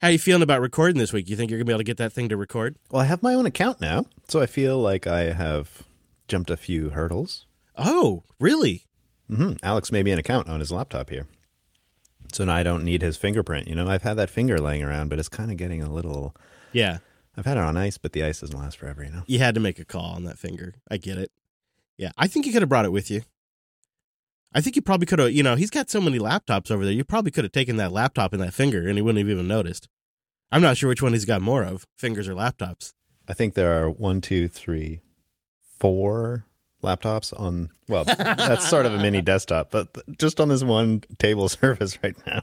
How you feeling about recording this week? You think you're gonna be able to get that thing to record? Well, I have my own account now, so I feel like I have jumped a few hurdles. Oh, really? Mm-hmm. Alex made me an account on his laptop here. So now I don't need his fingerprint. You know, I've had that finger laying around, but it's kind of getting a little. Yeah. I've had it on ice, but the ice doesn't last forever, you know? You had to make a call on that finger. I get it. Yeah. I think you could have brought it with you. I think you probably could have, you know, he's got so many laptops over there. You probably could have taken that laptop and that finger and he wouldn't have even noticed. I'm not sure which one he's got more of, fingers or laptops. I think there are one, two, three, four laptops on, well, that's sort of a mini desktop, but just on this one table surface right now.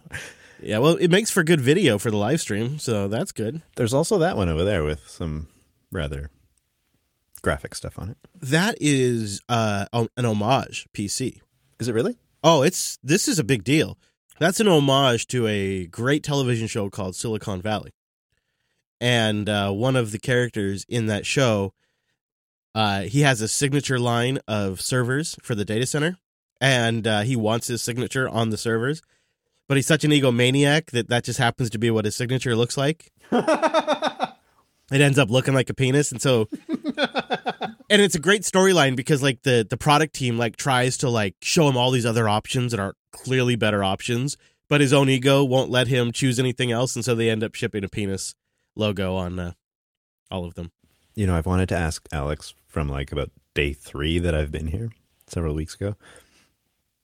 Yeah, well, it makes for good video for the live stream, so that's good. There's also that one over there with some rather graphic stuff on it. That is uh, an homage PC. Is it really? Oh, it's this is a big deal. That's an homage to a great television show called Silicon Valley. And uh, one of the characters in that show, uh, he has a signature line of servers for the data center, and uh, he wants his signature on the servers. But he's such an egomaniac that that just happens to be what his signature looks like. it ends up looking like a penis, and so and it's a great storyline because like the the product team like tries to like show him all these other options that are clearly better options but his own ego won't let him choose anything else and so they end up shipping a penis logo on uh, all of them. You know, I've wanted to ask Alex from like about day three that I've been here several weeks ago,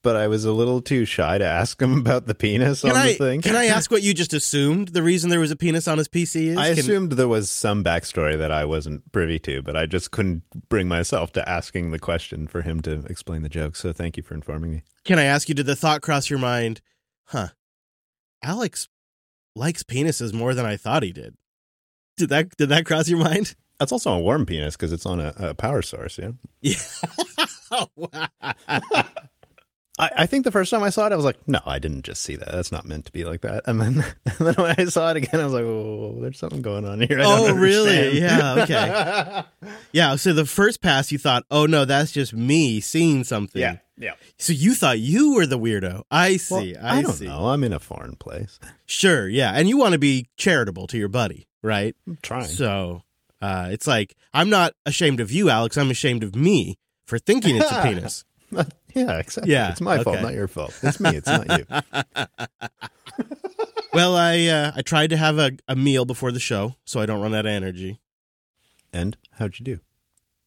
but I was a little too shy to ask him about the penis can on I, the thing. can I ask what you just assumed the reason there was a penis on his PC is? I Can- assumed there was some backstory that I wasn't privy to, but I just couldn't bring myself to asking the question for him to explain the joke. So thank you for informing me. Can I ask you, did the thought cross your mind, huh? Alex likes penises more than I thought he did. Did that did that cross your mind? That's also a warm penis because it's on a, a power source. Yeah. Yeah. oh, wow. I, think the first time I saw it, I was like, no, I didn't just see that. That's not meant to be like that. And then, and then when I saw it again, I was like, oh, there's something going on here. I Oh, really? Yeah. Okay. Yeah, so the first pass you thought, "Oh no, that's just me seeing something." yeah. Yeah. So you thought you were the weirdo. I see. Well, I, I, don't see. know. I'm in a foreign place. Sure, yeah. And you want to be charitable to your buddy, right? I'm trying. So, uh it's like I'm not ashamed of you, Alex. I'm ashamed of me for thinking it's a penis. yeah, exactly. Yeah, It's my fault, not your fault. It's me. It's not you. well, I uh I tried to have a, a meal before the show so I don't run out of energy. And how'd you do?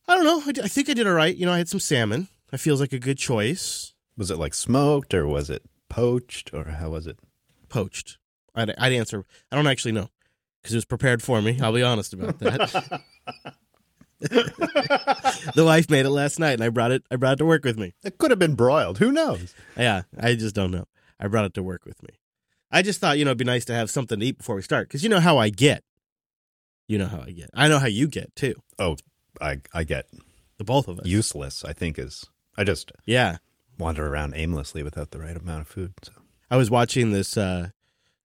I don't know. I, d- I think I did all right. You know, I had some salmon. That feels like a good choice. Was it like smoked or was it poached or how was it? poached. I'd, I'd answer. I don't actually know because it was prepared for me. I'll be honest about that. the wife made it last night, and I brought it. I brought it to work with me. It could have been broiled. Who knows? Yeah, I just don't know. I brought it to work with me. I just thought you know it'd be nice to have something to eat before we start because you know how I get. You know how I get. I know how you get too. Oh, I I get The both of us. useless. I think is I just yeah. wander around aimlessly without the right amount of food. So I was watching this uh,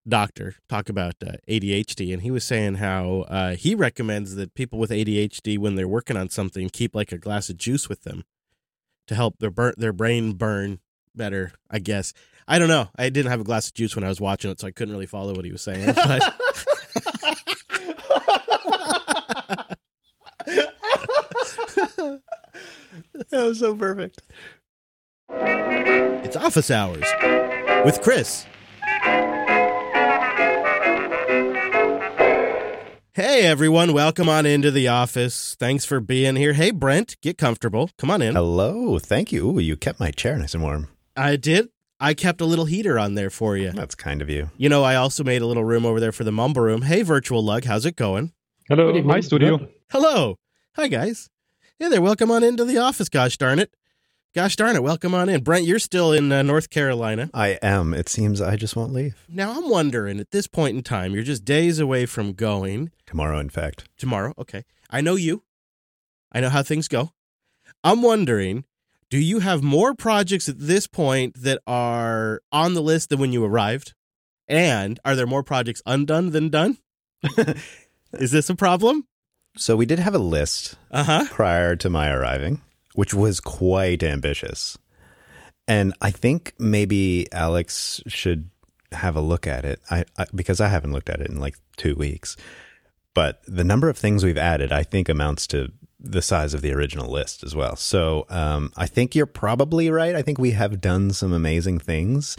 doctor talk about uh, ADHD, and he was saying how uh, he recommends that people with ADHD, when they're working on something, keep like a glass of juice with them to help their burn their brain burn better. I guess I don't know. I didn't have a glass of juice when I was watching it, so I couldn't really follow what he was saying. But that was so perfect. it's office hours with Chris. Hey everyone, welcome on into the office. Thanks for being here. Hey Brent, get comfortable. Come on in. Hello, thank you. Ooh, you kept my chair nice and warm. I did. I kept a little heater on there for you. That's kind of you. You know, I also made a little room over there for the mumble room. Hey, virtual lug, how's it going? Hello, Good evening. hi studio. Hello. Hi, guys. Hey there. Welcome on into the office. Gosh darn it. Gosh darn it. Welcome on in. Brent, you're still in uh, North Carolina. I am. It seems I just won't leave Now, I'm wondering at this point in time, you're just days away from going tomorrow. In fact, tomorrow. Okay. I know you, I know how things go. I'm wondering do you have more projects at this point that are on the list than when you arrived? And are there more projects undone than done? Is this a problem? so we did have a list Uh huh. prior to my arriving, which was quite ambitious. And I think maybe Alex should have a look at it. I, I because I haven't looked at it in like two weeks. But the number of things we've added, I think, amounts to the size of the original list as well. So um, I think you're probably right. I think we have done some amazing things.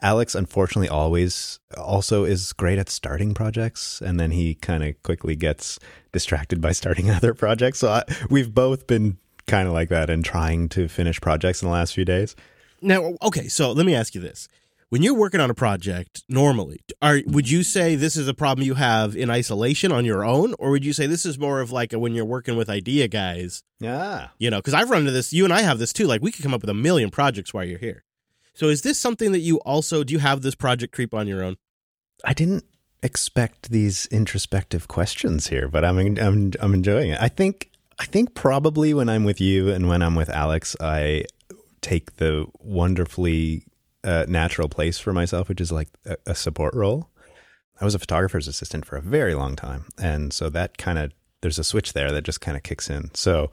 Alex, unfortunately, always also is great at starting projects, and then he kind of quickly gets distracted by starting other projects. So I, we've both been kind of like that and trying to finish projects in the last few days. Now, okay, so let me ask you this. When you're working on a project normally, are would you say this is a problem you have in isolation on your own or would you say this is more of like a, when you're working with idea guys? Yeah. You know, cuz I've run into this, you and I have this too, like we could come up with a million projects while you're here. So is this something that you also do you have this project creep on your own? I didn't expect these introspective questions here, but I'm I'm I'm enjoying it. I think I think probably when I'm with you and when I'm with Alex, I take the wonderfully uh, natural place for myself, which is like a, a support role. I was a photographer's assistant for a very long time, and so that kind of there's a switch there that just kind of kicks in. So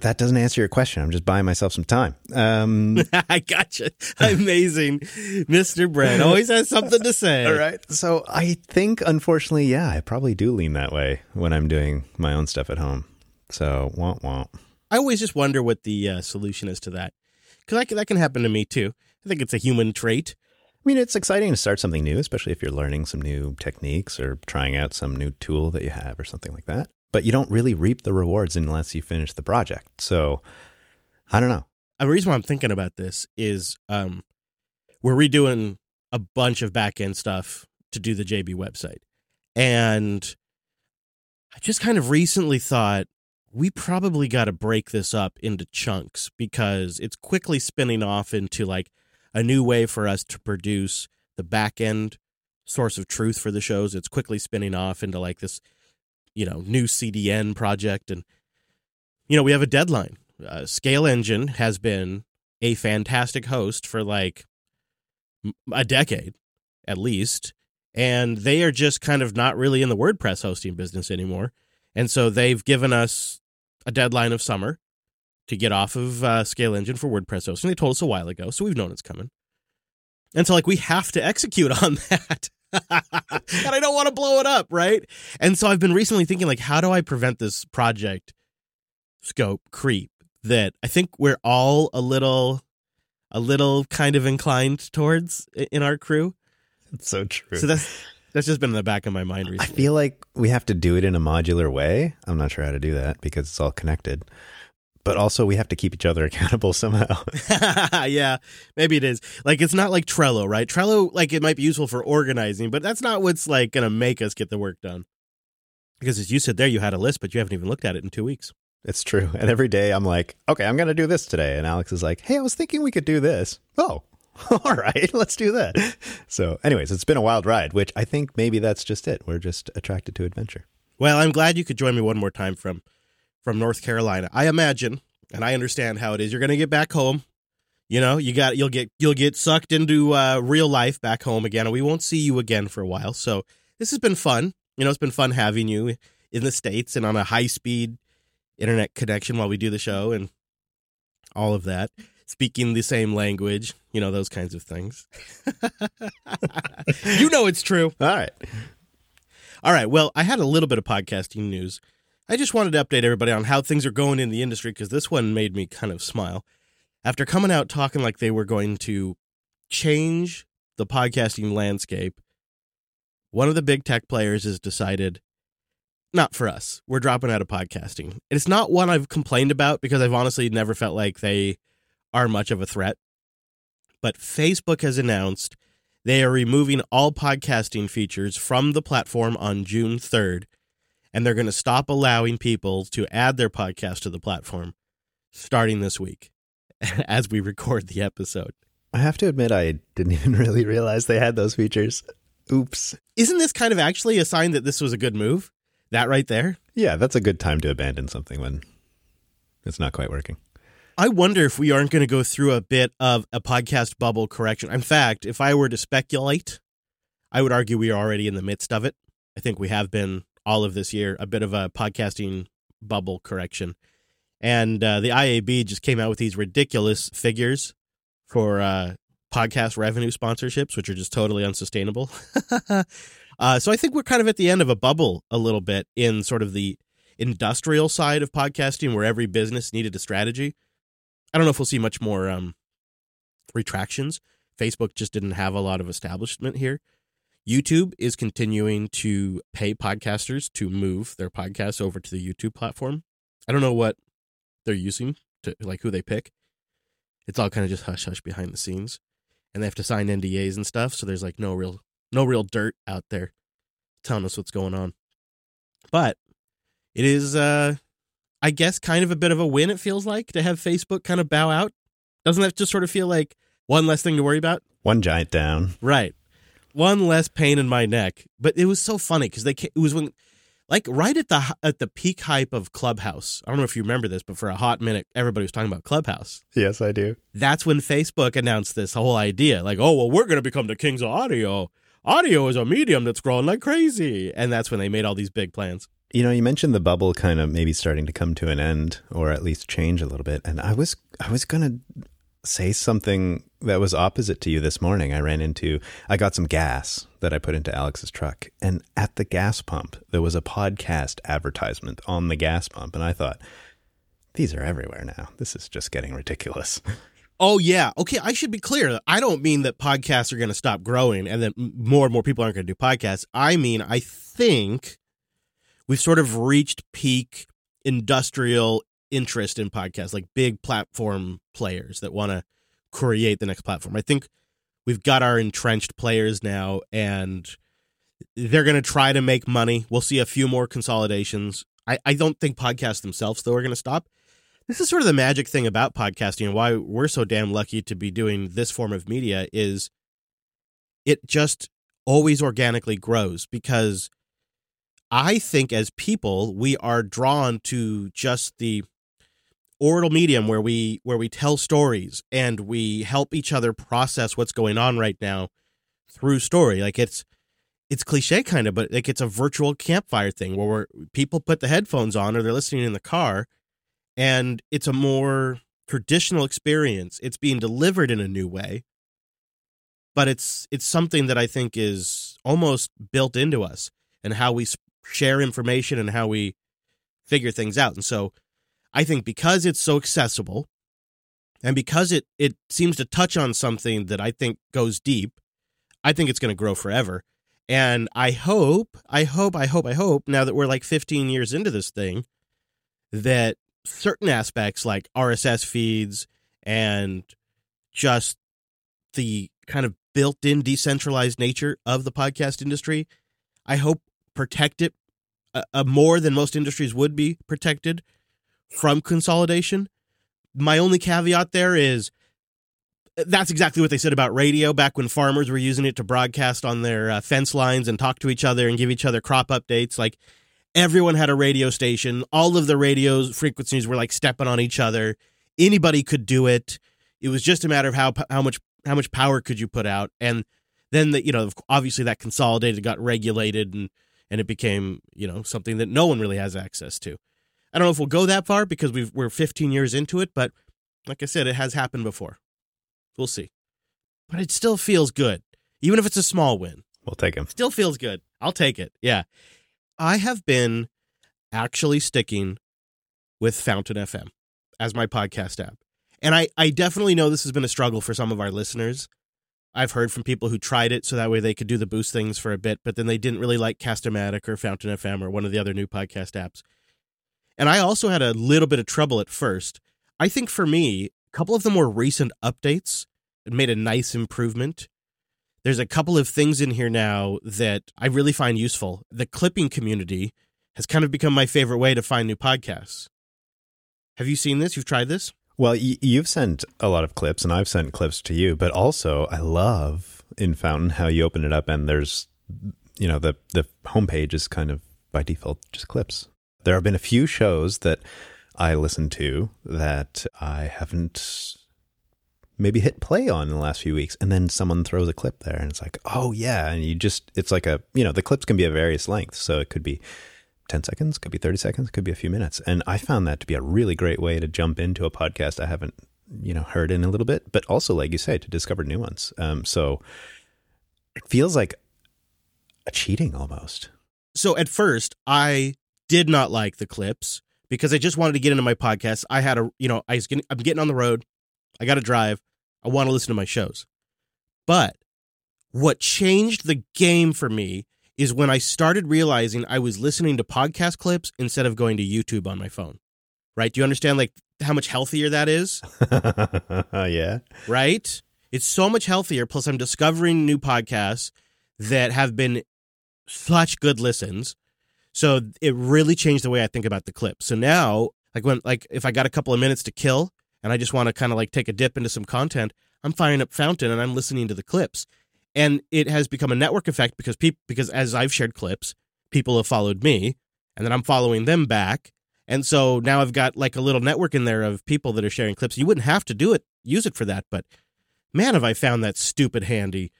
that doesn't answer your question. I'm just buying myself some time. Um, I gotcha. Amazing. Mr. Brent always has something to say. All right. So I think, unfortunately, yeah, I probably do lean that way when I'm doing my own stuff at home. So, won't, won't. I always just wonder what the uh, solution is to that. Because that can happen to me too. I think it's a human trait. I mean, it's exciting to start something new, especially if you're learning some new techniques or trying out some new tool that you have or something like that but you don't really reap the rewards unless you finish the project. So I don't know. The reason why I'm thinking about this is um, we're redoing a bunch of back end stuff to do the JB website. And I just kind of recently thought we probably got to break this up into chunks because it's quickly spinning off into like a new way for us to produce the back end source of truth for the shows. It's quickly spinning off into like this you know new CDN project, and you know we have a deadline. Uh, Scale Engine has been a fantastic host for like a decade at least, and they are just kind of not really in the WordPress hosting business anymore, and so they've given us a deadline of summer to get off of uh, Scale Engine for WordPress hosting. They told us a while ago, so we've known it's coming. And so, like, we have to execute on that. and I don't want to blow it up, right? And so I've been recently thinking like how do I prevent this project scope creep that I think we're all a little a little kind of inclined towards in our crew. It's so true. So that's that's just been in the back of my mind recently. I feel like we have to do it in a modular way. I'm not sure how to do that because it's all connected but also we have to keep each other accountable somehow. yeah, maybe it is. Like it's not like Trello, right? Trello, like it might be useful for organizing, but that's not what's like going to make us get the work done. Because as you said there, you had a list, but you haven't even looked at it in two weeks. It's true. And every day I'm like, okay, I'm going to do this today. And Alex is like, hey, I was thinking we could do this. Oh, all right, let's do that. So, anyways, it's been a wild ride, which I think maybe that's just it. We're just attracted to adventure. Well, I'm glad you could join me one more time from from North Carolina. I imagine, and I understand how it is. You're going to get back home. You know, you got you'll get you'll get sucked into uh, real life back home again, and we won't see you again for a while. So this has been fun. You know, it's been fun having you in the states and on a high speed internet connection while we do the show and all of that. Speaking the same language, you know, those kinds of things. you know it's true. All right. All right. Well, I had a little bit of podcasting news. I just wanted to update everybody on how things are going in the industry because this one made me kind of smile. After coming out talking like they were going to change the podcasting landscape, one of the big tech players has decided not for us. We're dropping out of podcasting. And it's not one I've complained about because I've honestly never felt like they are much of a threat. But Facebook has announced they are removing all podcasting features from the platform on June 3rd and they're going to stop allowing people to add their podcast to the platform starting this week as we record the episode. I have to admit, I didn't even really realize they had those features. Oops. Isn't this kind of actually a sign that this was a good move? That right there? Yeah, that's a good time to abandon something when it's not quite working. I wonder if we aren't going to go through a bit of a podcast bubble correction. In fact, if I were to speculate, I would argue we are already in the midst of it. I think we have been all of this year, a bit of a podcasting bubble correction. And uh, the IAB just came out with these ridiculous figures for uh, podcast revenue sponsorships, which are just totally unsustainable. uh, so I think we're kind of at the end of a bubble a little bit in sort of the industrial side of podcasting, where every business needed a strategy. I don't know if we'll see much more um, retractions. Facebook just didn't have a lot of establishment here. YouTube is continuing to pay podcasters to move their podcasts over to the YouTube platform. I don't know what they're using to like who they pick. It's all kind of just hush hush behind the scenes. And they have to sign NDAs and stuff, so there's like no real no real dirt out there telling us what's going on. But it is uh I guess kind of a bit of a win it feels like to have Facebook kind of bow out. Doesn't that just sort of feel like one less thing to worry about? One giant down. Right. One less pain in my neck. But it was so funny because they it was when like right at the at the peak hype of Clubhouse. I don't know if you remember this, but for a hot minute, everybody was talking about Clubhouse. Yes, I do. That's when Facebook announced this whole idea, like, oh well, we're going to become the kings of audio. Audio is a medium that's growing like crazy, and that's when they made all these big plans. You know, you mentioned the bubble kind of maybe starting to come to an end, or at least change a little bit, and I was I was gonna say something that was opposite to you this morning. I ran into, I got some gas that I put into Alex's truck, and at the gas pump, there was a podcast advertisement on the gas pump. And I thought, these are everywhere now. This is just getting ridiculous. Oh, yeah. Okay. I should be clear. I don't mean that podcasts are going to stop growing and that more and more people aren't going to do podcasts. I mean, I think we've sort of reached peak industrial interest in podcasts, like big platform players that want to create the next platform. I think we've got our entrenched players now, and they're going to try to make money. We'll see a few more consolidations. I, I don't think podcasts themselves, though, are going to stop. This is sort of the magic thing about podcasting and why we're so damn lucky to be doing this form of media is it just always organically grows because I think as people we are drawn to just the oral medium where we where we tell stories and we help each other process what's going on right now through story. Like it's it's cliche kind of but like it's a virtual campfire thing where we're, people put the headphones on or they're listening in the car and it's a more traditional experience. It's being delivered in a new way but it's it's something that i think is almost built into us and how we share information and how we figure things out and so I think because it's so accessible and because it it seems to touch on something that I think goes deep, I think it's going to grow forever. And I hope, I hope, I hope, I hope now that we're like 15 years into this thing that certain aspects like RSS feeds and just the kind of built-in decentralized nature of the podcast industry, I hope protect it uh, uh, more than most industries would be protected from consolidation. My only caveat there is that's exactly what they said about radio back when farmers were using it to broadcast on their uh, fence lines and talk to each other and give each other crop updates. Like everyone had a radio station. All of the radio frequencies were like stepping on each other. Anybody could do it. It was just a matter of how how much how much power could you put out, and then the, you know obviously that consolidated, got regulated, and and it became you know something that no one really has access to. I don't know if we'll go that far because we are 15 years into it, but like I said, it has happened before. We'll see. But it still feels good, even if it's a small win. We'll take him. Still feels good. I'll take it. Yeah. I have been actually sticking with Fountain FM as my podcast app. And I, I definitely know this has been a struggle for some of our listeners. I've heard from people who tried it so that way they could do the boost things for a bit, but then they didn't really like Castamatic or Fountain FM or one of the other new podcast apps. And I also had a little bit of trouble at first. I think for me, a couple of the more recent updates made a nice improvement. There's a couple of things in here now that I really find useful. The clipping community has kind of become my favorite way to find new podcasts. Have you seen this? You've tried this? Well, y- you've sent a lot of clips, and I've sent clips to you. But also, I love in Fountain how you open it up, and there's, you know, the the homepage is kind of by default just clips. There have been a few shows that I listened to that I haven't maybe hit play on in the last few weeks and then someone throws a clip there and it's like oh yeah and you just it's like a you know the clips can be of various lengths so it could be 10 seconds could be 30 seconds could be a few minutes and i found that to be a really great way to jump into a podcast i haven't you know heard in a little bit, but also like you say to discover new ones. Um, so it feels like a cheating almost. So at first, I did not like the clips because I just wanted to get into my podcast. I had a, you know, I was getting, I'm getting on the road. I got to drive. I want to listen to my shows. But what changed the game for me is when I started realizing I was listening to podcast clips instead of going to YouTube on my phone. Right? Do you understand like how much healthier that is? yeah. Right? It's so much healthier. Plus, I'm discovering new podcasts that have been such good listens. So it really changed the way I think about the clip. So now, like when like if I got a couple of minutes to kill and I just want to kind of like take a dip into some content, I'm firing up Fountain and I'm listening to the clips. And it has become a network effect because people because as I've shared clips, people have followed me and then I'm following them back. And so now I've got like a little network in there of people that are sharing clips. You wouldn't have to do it, use it for that, but man, have I found that stupid handy.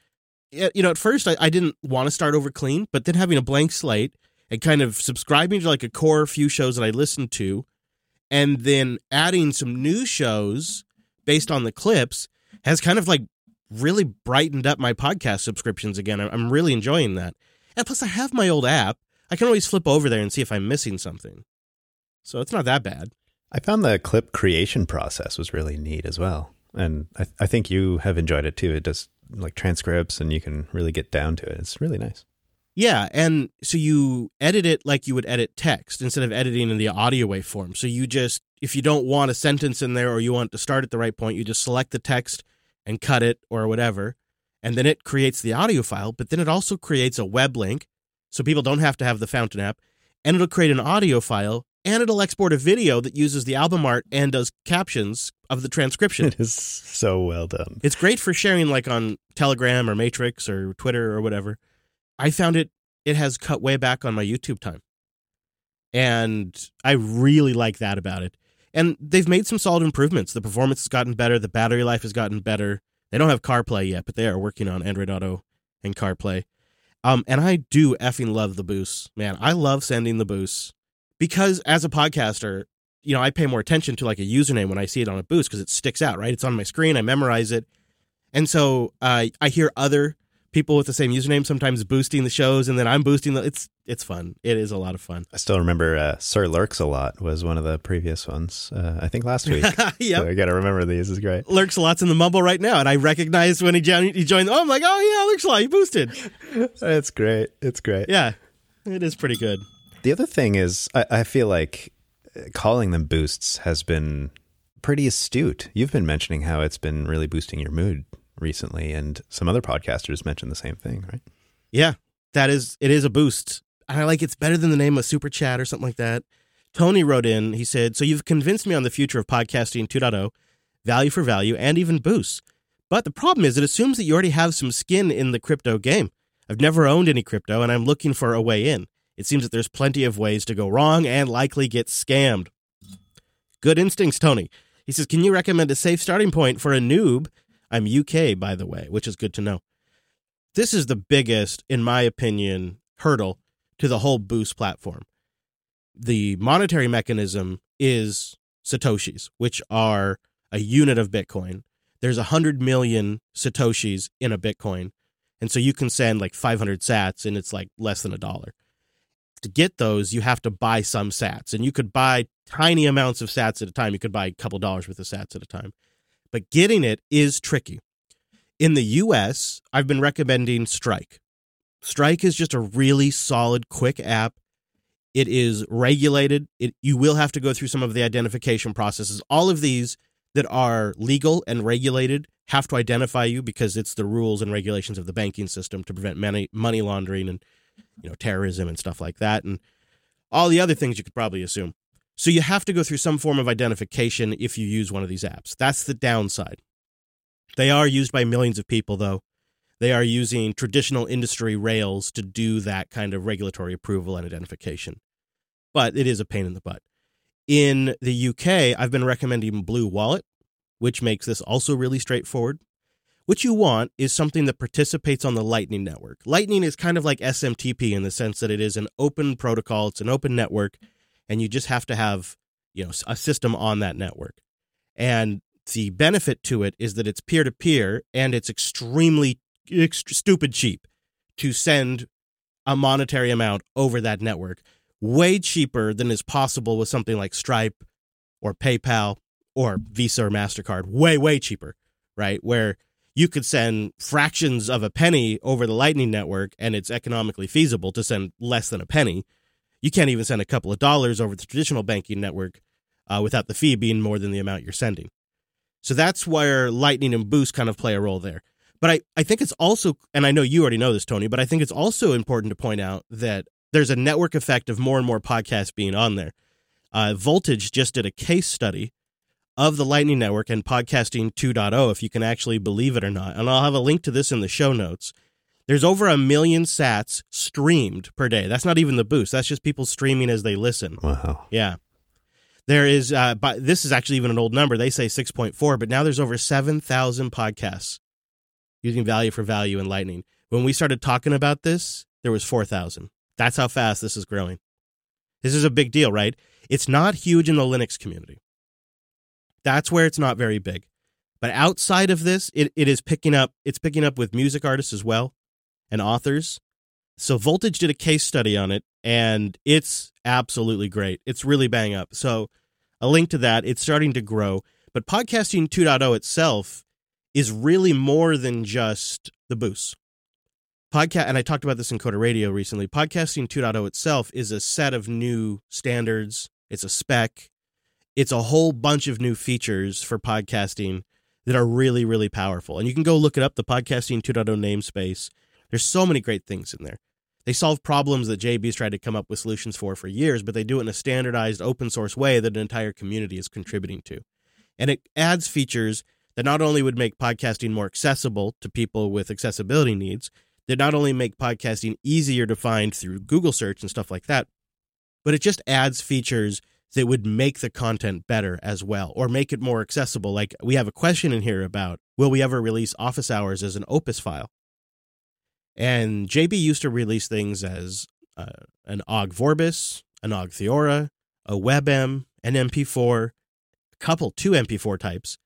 You know, at first I, I didn't want to start over clean, but then having a blank slate and kind of subscribing to like a core few shows that I listened to, and then adding some new shows based on the clips has kind of like really brightened up my podcast subscriptions again. I'm really enjoying that. And plus, I have my old app. I can always flip over there and see if I'm missing something. So it's not that bad. I found the clip creation process was really neat as well. And I, I think you have enjoyed it too. It does like transcripts and you can really get down to it. It's really nice. Yeah, and so you edit it like you would edit text instead of editing in the audio waveform. So you just, if you don't want a sentence in there or you want to start at the right point, you just select the text and cut it or whatever, and then it creates the audio file. But then it also creates a web link, so people don't have to have the Fountain app, and it'll create an audio file and it'll export a video that uses the album art and does captions of the transcription. It is so well done. It's great for sharing like on Telegram or Matrix or Twitter or whatever. I found it it has cut way back on my YouTube time. And I really like that about it. And they've made some solid improvements. The performance has gotten better, the battery life has gotten better. They don't have CarPlay yet, but they are working on Android Auto and CarPlay. Um, and I do effing love the boosts. Man, I love sending the boosts because as a podcaster, you know, I pay more attention to like a username when I see it on a boost because it sticks out, right? It's on my screen, I memorize it. And so uh, I hear other people with the same username sometimes boosting the shows and then I'm boosting the it's it's fun. It is a lot of fun. I still remember uh, Sir Lurks a lot was one of the previous ones. Uh, I think last week. yeah, so I got to remember these. Is great. Lurks a lot's in the mumble right now, and I recognized when he joined. He joined. Oh, I'm like, oh yeah, Lurks a lot. He boosted. it's great. It's great. Yeah, it is pretty good. The other thing is, I, I feel like calling them boosts has been pretty astute. You've been mentioning how it's been really boosting your mood recently, and some other podcasters mentioned the same thing, right? Yeah, that is it is a boost. I like it's better than the name of super chat or something like that. Tony wrote in, he said, So you've convinced me on the future of podcasting 2.0, value for value, and even boosts. But the problem is, it assumes that you already have some skin in the crypto game. I've never owned any crypto, and I'm looking for a way in. It seems that there's plenty of ways to go wrong and likely get scammed. Good instincts, Tony. He says, Can you recommend a safe starting point for a noob? I'm UK, by the way, which is good to know. This is the biggest, in my opinion, hurdle to the whole Boost platform. The monetary mechanism is Satoshis, which are a unit of Bitcoin. There's 100 million Satoshis in a Bitcoin. And so you can send like 500 sats and it's like less than a dollar. To get those, you have to buy some sats. And you could buy tiny amounts of sats at a time. You could buy a couple dollars worth of sats at a time. But getting it is tricky. In the US, I've been recommending Strike. Strike is just a really solid, quick app. It is regulated. It, you will have to go through some of the identification processes. All of these that are legal and regulated have to identify you because it's the rules and regulations of the banking system to prevent money money laundering and you know terrorism and stuff like that and all the other things you could probably assume. So you have to go through some form of identification if you use one of these apps. That's the downside. They are used by millions of people though. They are using traditional industry rails to do that kind of regulatory approval and identification. But it is a pain in the butt. In the UK, I've been recommending Blue Wallet, which makes this also really straightforward. What you want is something that participates on the Lightning Network. Lightning is kind of like SMTP in the sense that it is an open protocol, it's an open network, and you just have to have, you know, a system on that network. And the benefit to it is that it's peer to peer and it's extremely ex- stupid cheap to send a monetary amount over that network, way cheaper than is possible with something like Stripe or PayPal or Visa or MasterCard. Way, way cheaper, right? Where you could send fractions of a penny over the Lightning Network and it's economically feasible to send less than a penny. You can't even send a couple of dollars over the traditional banking network uh, without the fee being more than the amount you're sending. So that's where Lightning and Boost kind of play a role there. But I, I think it's also, and I know you already know this, Tony, but I think it's also important to point out that there's a network effect of more and more podcasts being on there. Uh, Voltage just did a case study of the Lightning Network and Podcasting 2.0, if you can actually believe it or not. And I'll have a link to this in the show notes. There's over a million sats streamed per day. That's not even the boost. That's just people streaming as they listen. Wow. Yeah. There is, uh, but this is actually even an old number. They say 6.4, but now there's over 7,000 podcasts using value for value in Lightning. When we started talking about this, there was 4,000. That's how fast this is growing. This is a big deal, right? It's not huge in the Linux community. That's where it's not very big. But outside of this, it, it is picking up it's picking up with music artists as well and authors. So Voltage did a case study on it and it's absolutely great. It's really bang up. So a link to that, it's starting to grow. But podcasting 2.0 itself is really more than just the boost. Podcast, and I talked about this in Coder Radio recently. Podcasting 2.0 itself is a set of new standards. It's a spec. It's a whole bunch of new features for podcasting that are really, really powerful. And you can go look it up, the Podcasting 2.0 namespace. There's so many great things in there. They solve problems that JB's tried to come up with solutions for for years, but they do it in a standardized open source way that an entire community is contributing to. And it adds features that not only would make podcasting more accessible to people with accessibility needs, that not only make podcasting easier to find through Google search and stuff like that, but it just adds features that would make the content better as well or make it more accessible. Like we have a question in here about will we ever release office hours as an Opus file? And JB used to release things as uh, an OGG Vorbis, an OGG Theora, a WebM, an MP4, a couple, two MP4 types,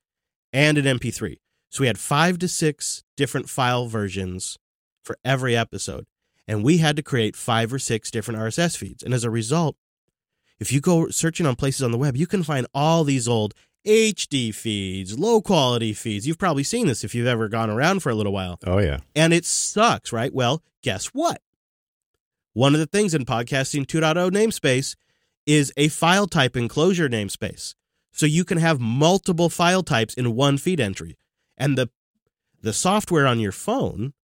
and an MP3. So we had five to six different file versions for every episode. And we had to create five or six different RSS feeds. And as a result, if you go searching on places on the web, you can find all these old HD feeds, low quality feeds. You've probably seen this if you've ever gone around for a little while. Oh, yeah. And it sucks, right? Well, guess what? One of the things in Podcasting 2.0 namespace is a file type enclosure namespace. So you can have multiple file types in one feed entry. And the the software on your phone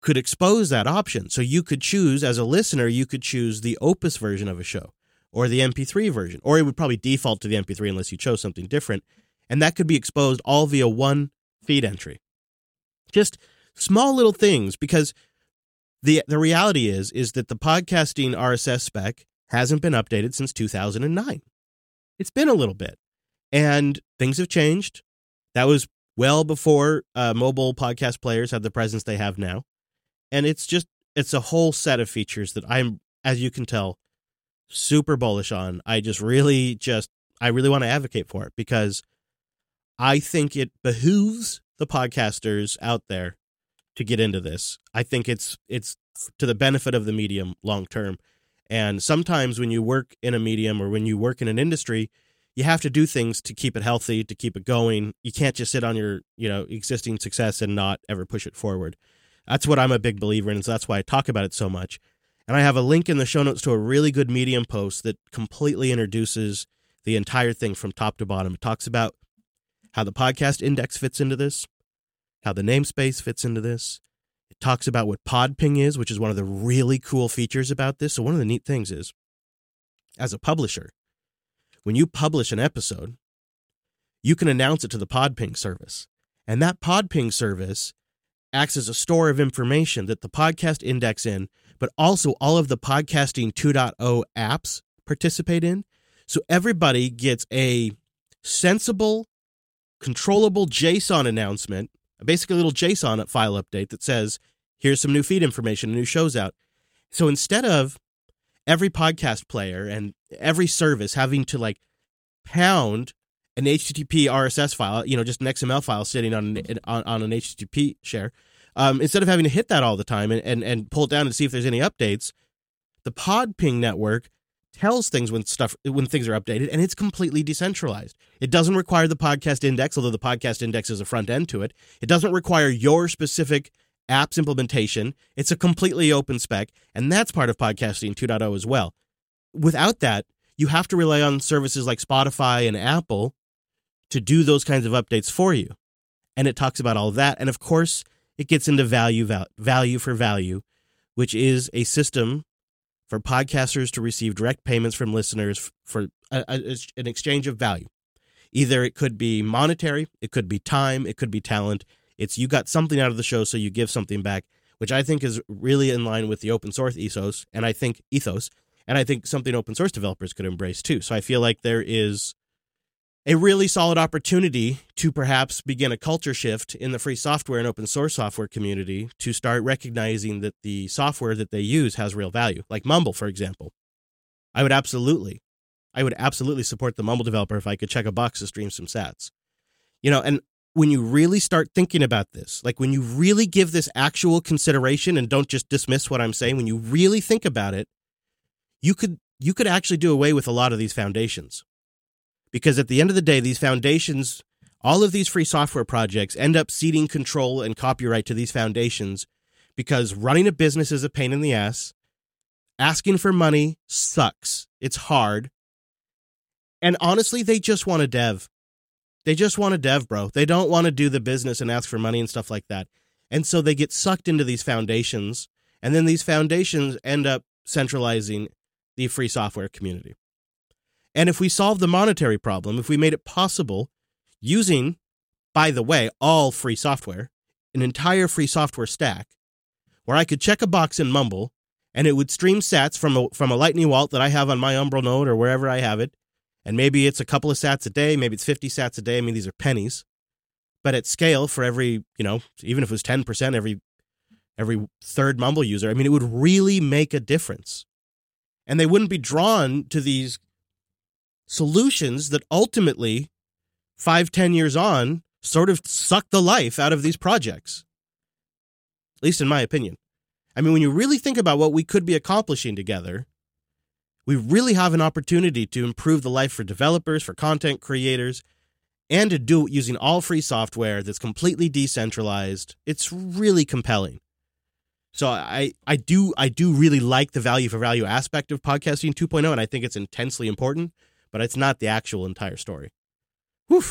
could expose that option. So you could choose as a listener, you could choose the Opus version of a show or the MP3 version, or it would probably default to the MP3 unless you chose something different. And that could be exposed all via one feed entry. Just small little things because the the reality is is that the podcasting RSS spec hasn't been updated since 2009. It's been a little bit. And things have changed. That was well before uh, mobile podcast players had the presence they have now. And it's just it's a whole set of features that I'm as you can tell super bullish on. I just really just I really want to advocate for it because I think it behooves the podcasters out there to get into this. I think it's it's to the benefit of the medium long term. And sometimes when you work in a medium or when you work in an industry, you have to do things to keep it healthy, to keep it going. You can't just sit on your, you know, existing success and not ever push it forward. That's what I'm a big believer in, so that's why I talk about it so much. And I have a link in the show notes to a really good Medium post that completely introduces the entire thing from top to bottom. It talks about how the podcast index fits into this, how the namespace fits into this. It talks about what Podping is, which is one of the really cool features about this. So, one of the neat things is, as a publisher, when you publish an episode, you can announce it to the Podping service. And that Podping service acts as a store of information that the podcast index in but also all of the podcasting 2.0 apps participate in. So everybody gets a sensible, controllable JSON announcement, basically a little JSON file update that says, here's some new feed information, new shows out. So instead of every podcast player and every service having to like pound an HTTP RSS file, you know, just an XML file sitting on an, on, on an HTTP share, um, instead of having to hit that all the time and, and, and pull it down and see if there's any updates, the Podping network tells things when stuff when things are updated and it's completely decentralized. It doesn't require the podcast index, although the podcast index is a front end to it. It doesn't require your specific app's implementation. It's a completely open spec, and that's part of podcasting 2.0 as well. Without that, you have to rely on services like Spotify and Apple to do those kinds of updates for you. And it talks about all that. And of course, it gets into value value for value, which is a system for podcasters to receive direct payments from listeners for a, a, an exchange of value. Either it could be monetary, it could be time, it could be talent. It's you got something out of the show, so you give something back, which I think is really in line with the open source ethos, and I think ethos, and I think something open source developers could embrace too. So I feel like there is a really solid opportunity to perhaps begin a culture shift in the free software and open source software community to start recognizing that the software that they use has real value, like Mumble, for example. I would absolutely, I would absolutely support the Mumble developer if I could check a box to stream some sats. You know, and when you really start thinking about this, like when you really give this actual consideration and don't just dismiss what I'm saying, when you really think about it, you could you could actually do away with a lot of these foundations because at the end of the day, these foundations, all of these free software projects end up ceding control and copyright to these foundations because running a business is a pain in the ass. Asking for money sucks. It's hard. And honestly, they just want a dev. They just want a dev, bro. They don't want to do the business and ask for money and stuff like that. And so they get sucked into these foundations. And then these foundations end up centralizing the free software community. And if we solve the monetary problem, if we made it possible using, by the way, all free software, an entire free software stack, where I could check a box in Mumble and it would stream sats from a, from a Lightning wallet that I have on my Umbrel node or wherever I have it. And maybe it's a couple of sats a day, maybe it's 50 sats a day. I mean, these are pennies. But at scale, for every, you know, even if it was 10%, every every third Mumble user, I mean, it would really make a difference. And they wouldn't be drawn to these solutions that ultimately, five, ten years on, sort of suck the life out of these projects. At least in my opinion. I mean, when you really think about what we could be accomplishing together, we really have an opportunity to improve the life for developers, for content creators, and to do it using all free software that's completely decentralized. It's really compelling. So I, I do I do really like the value for value aspect of podcasting 2.0 and I think it's intensely important but it's not the actual entire story. Whew.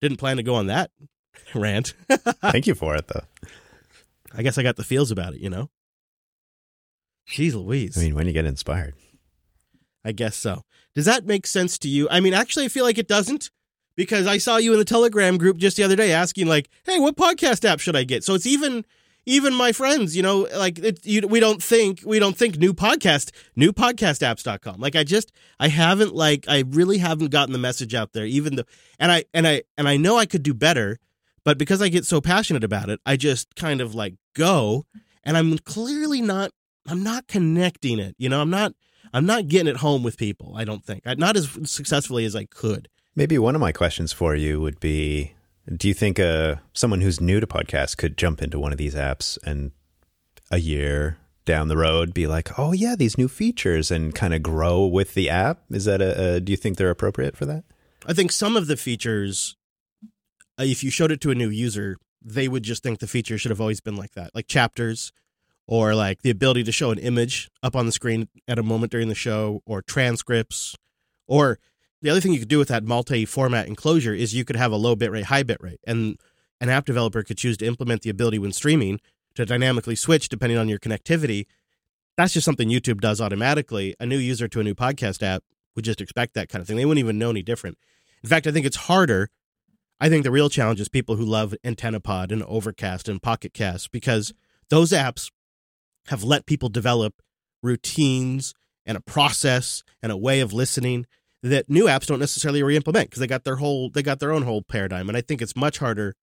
Didn't plan to go on that rant. Thank you for it, though. I guess I got the feels about it, you know? Jeez Louise. I mean, when you get inspired. I guess so. Does that make sense to you? I mean, actually, I feel like it doesn't because I saw you in the Telegram group just the other day asking, like, hey, what podcast app should I get? So it's even even my friends, you know, like it, you, we don't think we don't think new podcast, new podcastapps.com. Like I just I haven't like I really haven't gotten the message out there even though and I and I and I know I could do better, but because I get so passionate about it, I just kind of like go and I'm clearly not I'm not connecting it. You know, I'm not I'm not getting it home with people, I don't think. Not as successfully as I could. Maybe one of my questions for you would be do you think uh, someone who's new to podcasts could jump into one of these apps and a year down the road be like, oh yeah, these new features and kind of grow with the app? Is that a, a do you think they're appropriate for that? I think some of the features, uh, if you showed it to a new user, they would just think the feature should have always been like that, like chapters, or like the ability to show an image up on the screen at a moment during the show, or transcripts, or the other thing you could do with that multi-format enclosure is you could have a low bitrate, high bitrate, and an app developer could choose to implement the ability when streaming to dynamically switch depending on your connectivity. That's just something YouTube does automatically. A new user to a new podcast app would just expect that kind of thing. They wouldn't even know any different. In fact, I think it's harder. I think the real challenge is people who love AntennaPod and Overcast and Pocket Cast because those apps have let people develop routines and a process and a way of listening that new apps don't necessarily re-implement because they got their whole they got their own whole paradigm and i think it's much harder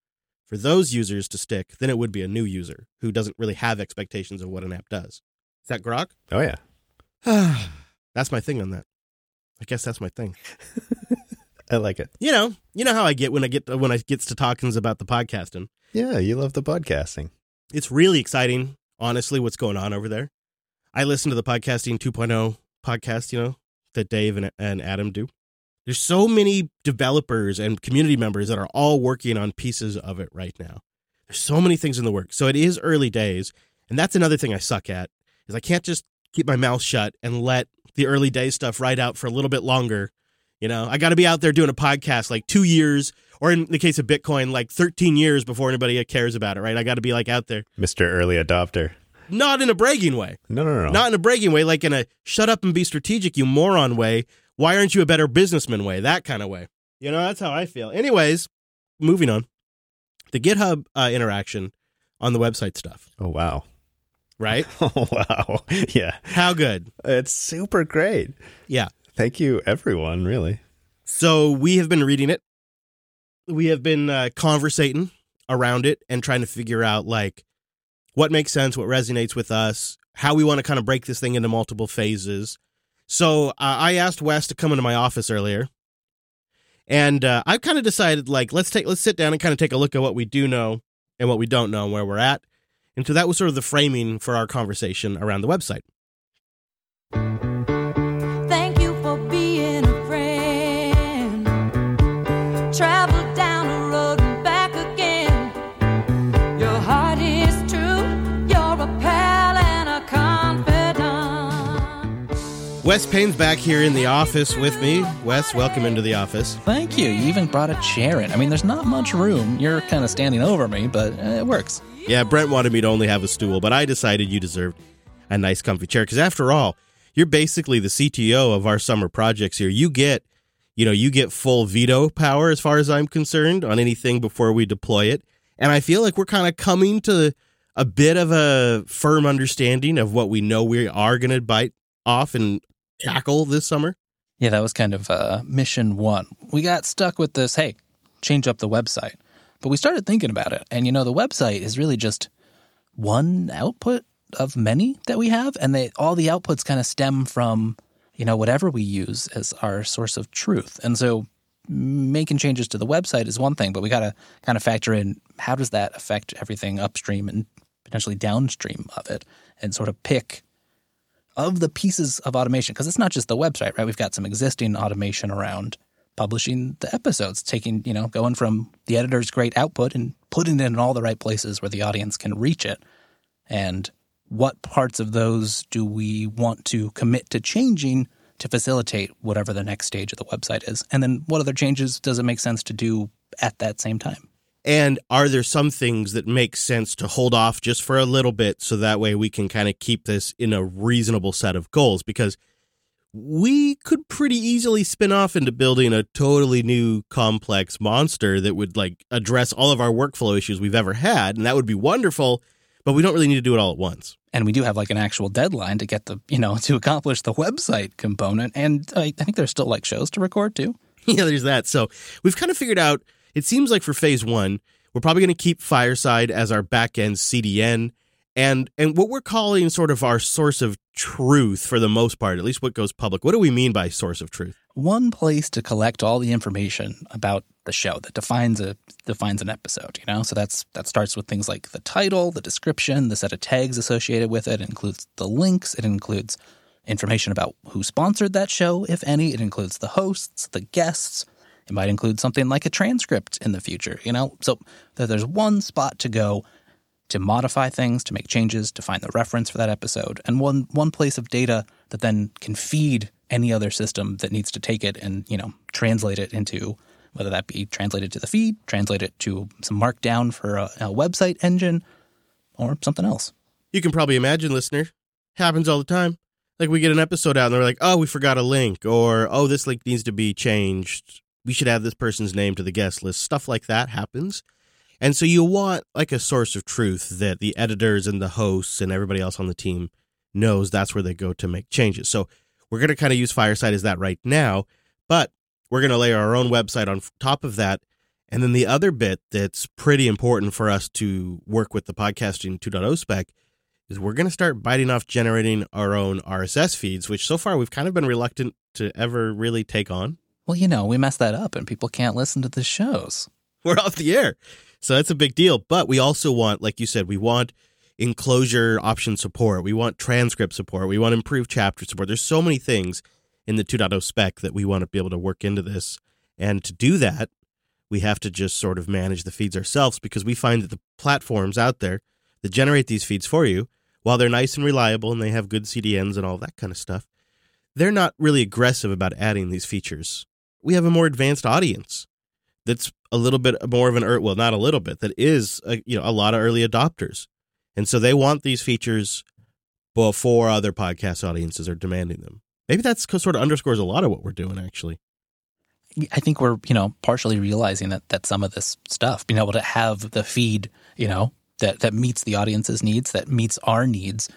for those users to stick than it would be a new user who doesn't really have expectations of what an app does is that grok oh yeah that's my thing on that i guess that's my thing I like it. You know, you know how I get when I get when I gets to talkings about the podcasting. Yeah, you love the podcasting. It's really exciting, honestly, what's going on over there. I listen to the podcasting 2.0 podcast, you know, that Dave and, and Adam do. There's so many developers and community members that are all working on pieces of it right now. There's so many things in the works. So it is early days. And that's another thing I suck at is I can't just keep my mouth shut and let the early day stuff ride out for a little bit longer. You know, I got to be out there doing a podcast like two years, or in the case of Bitcoin, like 13 years before anybody cares about it, right? I got to be like out there. Mr. Early Adopter. Not in a bragging way. No, no, no. Not in a bragging way, like in a shut up and be strategic, you moron way. Why aren't you a better businessman way? That kind of way. You know, that's how I feel. Anyways, moving on. The GitHub uh, interaction on the website stuff, oh, wow. right? Oh, wow. Yeah. How good. It's super great. Yeah. Thank you, everyone, really. So we have been reading it. We have been uh, conversating around it and trying to figure out like what makes sense, what resonates with us, how we want to kind of break this thing into multiple phases. So uh, I asked Wes to come into my office earlier, and uh, I kind of decided like let's take let's sit down and kind of take a look at what we do know and what we don't know and where we're at. And so that was sort of the framing for our conversation around the website. Wes Payne's back here in the office with me. Wes, welcome into the office. Thank you. You even brought a chair in. I mean, there's not much room. You're kind of standing over me, but uh, it works. Yeah, Brent wanted me to only have a stool, but I decided you deserved a nice comfy chair because after all, you're basically the CTO of our summer projects here. You get, you know, you get full veto power as far as I'm concerned on anything before we deploy it. And I feel like we're kind of coming to a bit of a firm understanding of what we know we are going to bite off and tackle this summer. Yeah, that was kind of uh, mission one. We got stuck with this hey, change up the website. But we started thinking about it. And, you know, the website is really just one output of many that we have. And they all the outputs kind of stem from, you know, whatever we use as our source of truth. And so making changes to the website is one thing, but we got to kind of factor in how does that affect everything upstream and potentially downstream of it and sort of pick of the pieces of automation because it's not just the website right? We've got some existing automation around publishing the episodes taking you know going from the editor's great output and putting it in all the right places where the audience can reach it. And what parts of those do we want to commit to changing to facilitate whatever the next stage of the website is? And then what other changes does it make sense to do at that same time And are there some things that make sense to hold off just for a little bit so that way we can kind of keep this in a reasonable set of goals? Because we could pretty easily spin off into building a totally new complex monster that would like address all of our workflow issues we've ever had. And that would be wonderful, but we don't really need to do it all at once. and we do have like an actual deadline to get the you know to accomplish the website component and i, I think there's still like shows to record too yeah, there's that. So we've kind of figured out. It seems like for phase one, we're probably going to keep Fireside as our back end CDN, and and what we're calling sort of our source of truth for the most part, at least what goes public. What do we mean by source of truth? one place to collect all the information about the show that defines a defines an episode you know so that's that starts with things like the title the description the set of tags associated with it it includes the links it includes information about who sponsored that show if any it includes the hosts the guests it might include something like a transcript in the future you know so that there's one spot to go to modify things, to make changes, to find the reference for that episode, and one one place of data that then can feed any other system that needs to take it and you know translate it into whether that be translated to the feed, translate it to some markdown for a, a website engine, or something else. You can probably imagine, listener, happens all the time. Like we get an episode out and they're like, "Oh, we forgot a link," or "Oh, this link needs to be changed. We should add this person's name to the guest list." Stuff like that happens. And so you want like a source of truth that the editors and the hosts and everybody else on the team knows that's where they go to make changes. So we're going to kind of use Fireside as that right now, but we're going to layer our own website on top of that. And then the other bit that's pretty important for us to work with the podcasting 2.0 spec is we're going to start biting off generating our own RSS feeds, which so far we've kind of been reluctant to ever really take on. Well, you know, we messed that up and people can't listen to the shows. We're off the air. So that's a big deal. But we also want, like you said, we want enclosure option support. We want transcript support. We want improved chapter support. There's so many things in the 2.0 spec that we want to be able to work into this. And to do that, we have to just sort of manage the feeds ourselves because we find that the platforms out there that generate these feeds for you, while they're nice and reliable and they have good CDNs and all that kind of stuff, they're not really aggressive about adding these features. We have a more advanced audience that's a little bit more of an well, not a little bit, that is a, you know a lot of early adopters, and so they want these features before other podcast audiences are demanding them. Maybe that's sort of underscores a lot of what we're doing actually. I think we're, you know, partially realizing that that some of this stuff, being able to have the feed, you know, that that meets the audience's needs, that meets our needs.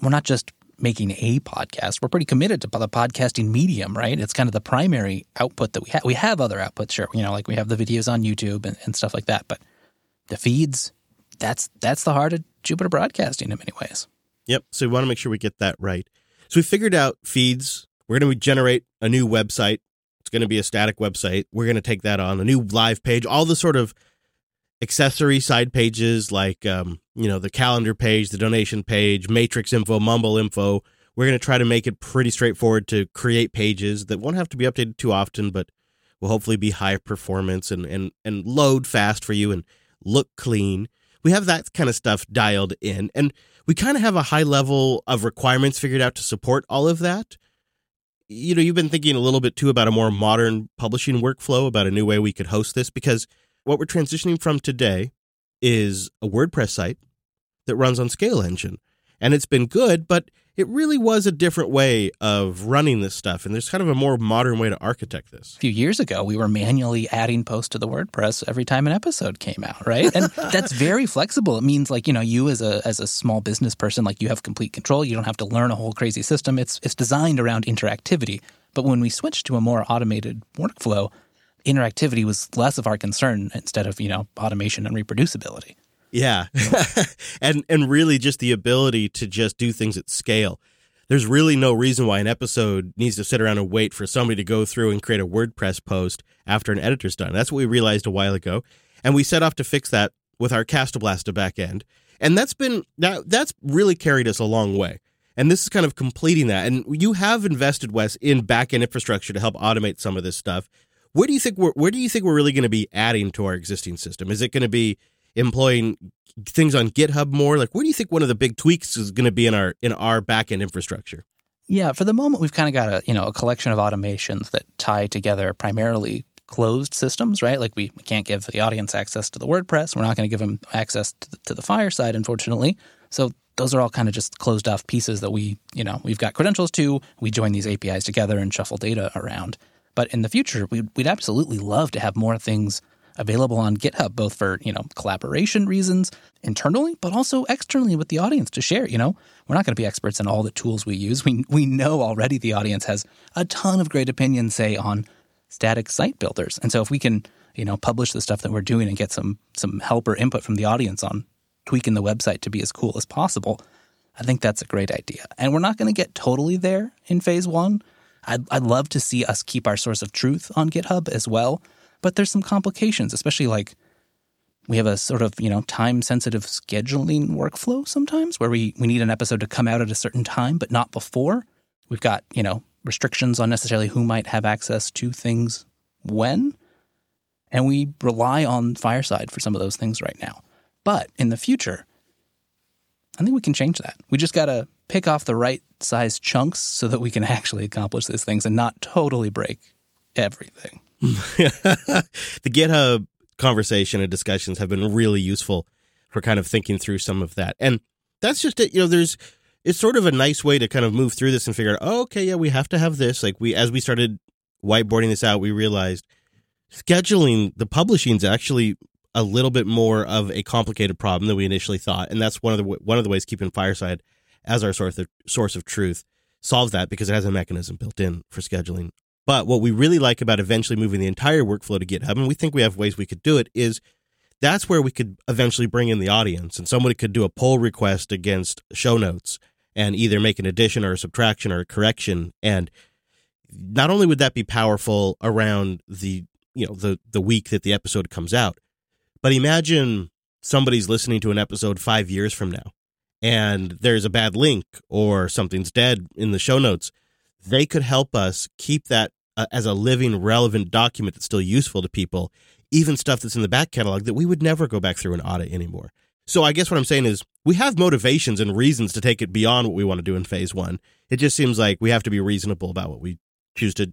We're not just making a podcast. We're pretty committed to the podcasting medium, right? It's kind of the primary output that we have. We have other outputs, sure, you know, like we have the videos on YouTube and, and stuff like that. But the feeds, that's that's the heart of Jupiter Broadcasting in many ways. Yep. So we want to make sure we get that right. So we figured out feeds. We're going to generate a new website. It's going to be a static website. We're going to take that on a new live page, all the sort of accessory side pages like um, you know the calendar page, the donation page, matrix info, mumble info. We're going to try to make it pretty straightforward to create pages that won't have to be updated too often, but will hopefully be high performance and and and load fast for you and look clean. We have that kind of stuff dialed in, and we kind of have a high level of requirements figured out to support all of that. You know, you've been thinking a little bit too about a more modern publishing workflow, about a new way we could host this, because what we're transitioning from today is a WordPress site that runs on Scale Engine. And it's been good, but it really was a different way of running this stuff. And there's kind of a more modern way to architect this. A few years ago, we were manually adding posts to the WordPress every time an episode came out, right? And that's very flexible. It means like, you know, you as a as a small business person, like you have complete control. You don't have to learn a whole crazy system. It's it's designed around interactivity. But when we switched to a more automated workflow, interactivity was less of our concern instead of, you know, automation and reproducibility. Yeah. and and really just the ability to just do things at scale. There's really no reason why an episode needs to sit around and wait for somebody to go through and create a WordPress post after an editor's done. That's what we realized a while ago. And we set off to fix that with our Castoblasta backend. And that's been that that's really carried us a long way. And this is kind of completing that. And you have invested, Wes, in backend infrastructure to help automate some of this stuff. Where do you think we're where do you think we're really going to be adding to our existing system? Is it going to be employing things on GitHub more? Like, where do you think one of the big tweaks is going to be in our in our backend infrastructure? Yeah, for the moment, we've kind of got a you know a collection of automations that tie together primarily closed systems, right? Like we, can't give the audience access to the WordPress. We're not going to give them access to the, to the Fireside, unfortunately. So those are all kind of just closed off pieces that we you know we've got credentials to. We join these APIs together and shuffle data around. But in the future, we'd, we'd absolutely love to have more things available on GitHub, both for, you know, collaboration reasons internally, but also externally with the audience to share. You know, we're not going to be experts in all the tools we use. We, we know already the audience has a ton of great opinions, say, on static site builders. And so if we can, you know, publish the stuff that we're doing and get some some help or input from the audience on tweaking the website to be as cool as possible, I think that's a great idea. And we're not going to get totally there in phase one. I'd, I'd love to see us keep our source of truth on GitHub as well. But there's some complications, especially like we have a sort of, you know, time sensitive scheduling workflow sometimes where we, we need an episode to come out at a certain time, but not before. We've got, you know, restrictions on necessarily who might have access to things when. And we rely on Fireside for some of those things right now. But in the future, I think we can change that. We just got to pick off the right size chunks so that we can actually accomplish these things and not totally break everything. the GitHub conversation and discussions have been really useful for kind of thinking through some of that. And that's just it. You know, there's it's sort of a nice way to kind of move through this and figure out, oh, okay, yeah, we have to have this. Like we as we started whiteboarding this out, we realized scheduling the publishing is actually a little bit more of a complicated problem than we initially thought, and that's one of the one of the ways keeping Fireside as our source of source of truth solves that because it has a mechanism built in for scheduling. But what we really like about eventually moving the entire workflow to GitHub, and we think we have ways we could do it, is that's where we could eventually bring in the audience and somebody could do a pull request against show notes and either make an addition or a subtraction or a correction. And not only would that be powerful around the you know the the week that the episode comes out, but imagine somebody's listening to an episode five years from now, and there's a bad link or something's dead in the show notes. They could help us keep that uh, as a living, relevant document that's still useful to people, even stuff that's in the back catalog that we would never go back through and audit anymore. So I guess what I'm saying is we have motivations and reasons to take it beyond what we want to do in phase one. It just seems like we have to be reasonable about what we choose to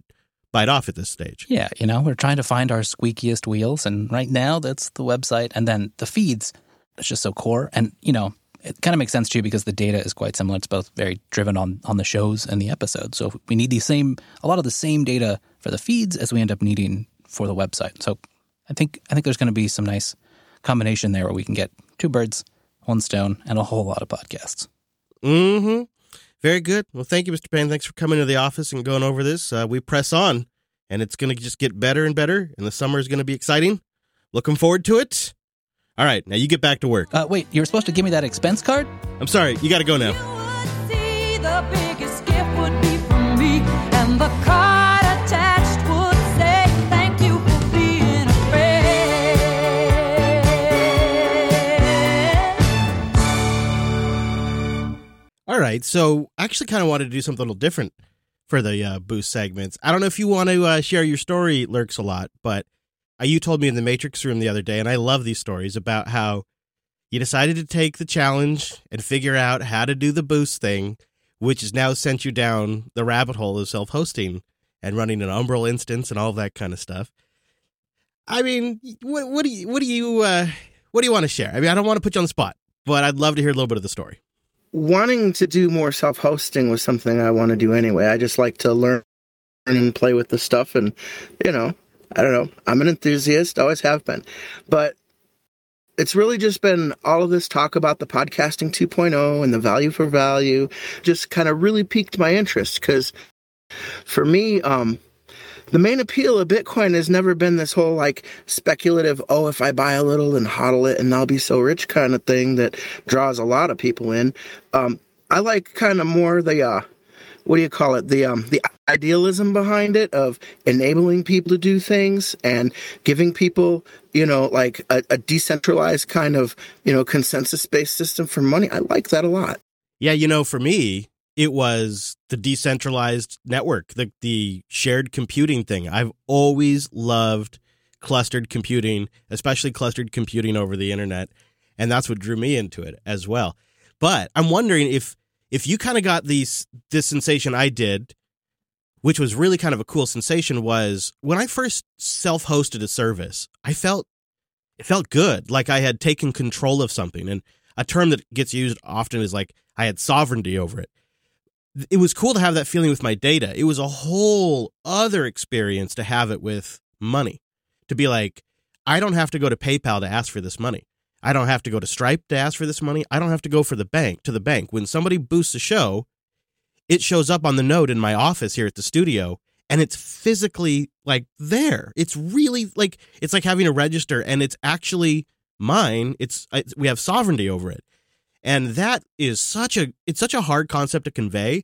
bite off at this stage. Yeah, you know, we're trying to find our squeakiest wheels, and right now that's the website, and then the feeds. It's just so core, and you know, it kind of makes sense too because the data is quite similar. It's both very driven on on the shows and the episodes. So we need the same, a lot of the same data for the feeds as we end up needing for the website. So I think I think there's going to be some nice combination there where we can get two birds, one stone, and a whole lot of podcasts. Mm-hmm. Very good. Well, thank you, Mr. Payne. Thanks for coming to the office and going over this. Uh, we press on, and it's going to just get better and better, and the summer is going to be exciting. Looking forward to it. All right, now you get back to work. Uh, wait, you were supposed to give me that expense card? I'm sorry, you got to go now. You would see the biggest gift would be from me, and the card attached would say, Thank you for being a friend. All right, so I actually kind of wanted to do something a little different for the uh, boost segments. I don't know if you want to uh, share your story, Lurks a lot, but you told me in the Matrix room the other day, and I love these stories about how you decided to take the challenge and figure out how to do the boost thing, which has now sent you down the rabbit hole of self hosting and running an Umbrel instance and all that kind of stuff. I mean, what, what do you what do you uh, what do you want to share? I mean, I don't want to put you on the spot, but I'd love to hear a little bit of the story. wanting to do more self hosting was something I want to do anyway. I just like to learn and play with the stuff. And, you know, I don't know. I'm an enthusiast, always have been. But it's really just been all of this talk about the podcasting 2.0 and the value for value just kind of really piqued my interest because for me, um, the main appeal of Bitcoin has never been this whole like speculative, oh, if I buy a little and hodl it and I'll be so rich kind of thing that draws a lot of people in. Um, I like kind of more the, uh, what do you call it? The, um, the idealism behind it of enabling people to do things and giving people, you know, like a, a decentralized kind of, you know, consensus based system for money. I like that a lot. Yeah, you know, for me, it was the decentralized network, the the shared computing thing. I've always loved clustered computing, especially clustered computing over the internet, and that's what drew me into it as well. But I'm wondering if if you kind of got these this sensation I did, which was really kind of a cool sensation, was when I first self-hosted a service, I felt it felt good, like I had taken control of something. And a term that gets used often is like I had sovereignty over it it was cool to have that feeling with my data. It was a whole other experience to have it with money. To be like, I don't have to go to PayPal to ask for this money. I don't have to go to Stripe to ask for this money. I don't have to go for the bank to the bank. When somebody boosts a show, it shows up on the node in my office here at the studio and it's physically like there. It's really like it's like having a register and it's actually mine. It's, we have sovereignty over it. And that is such a it's such a hard concept to convey,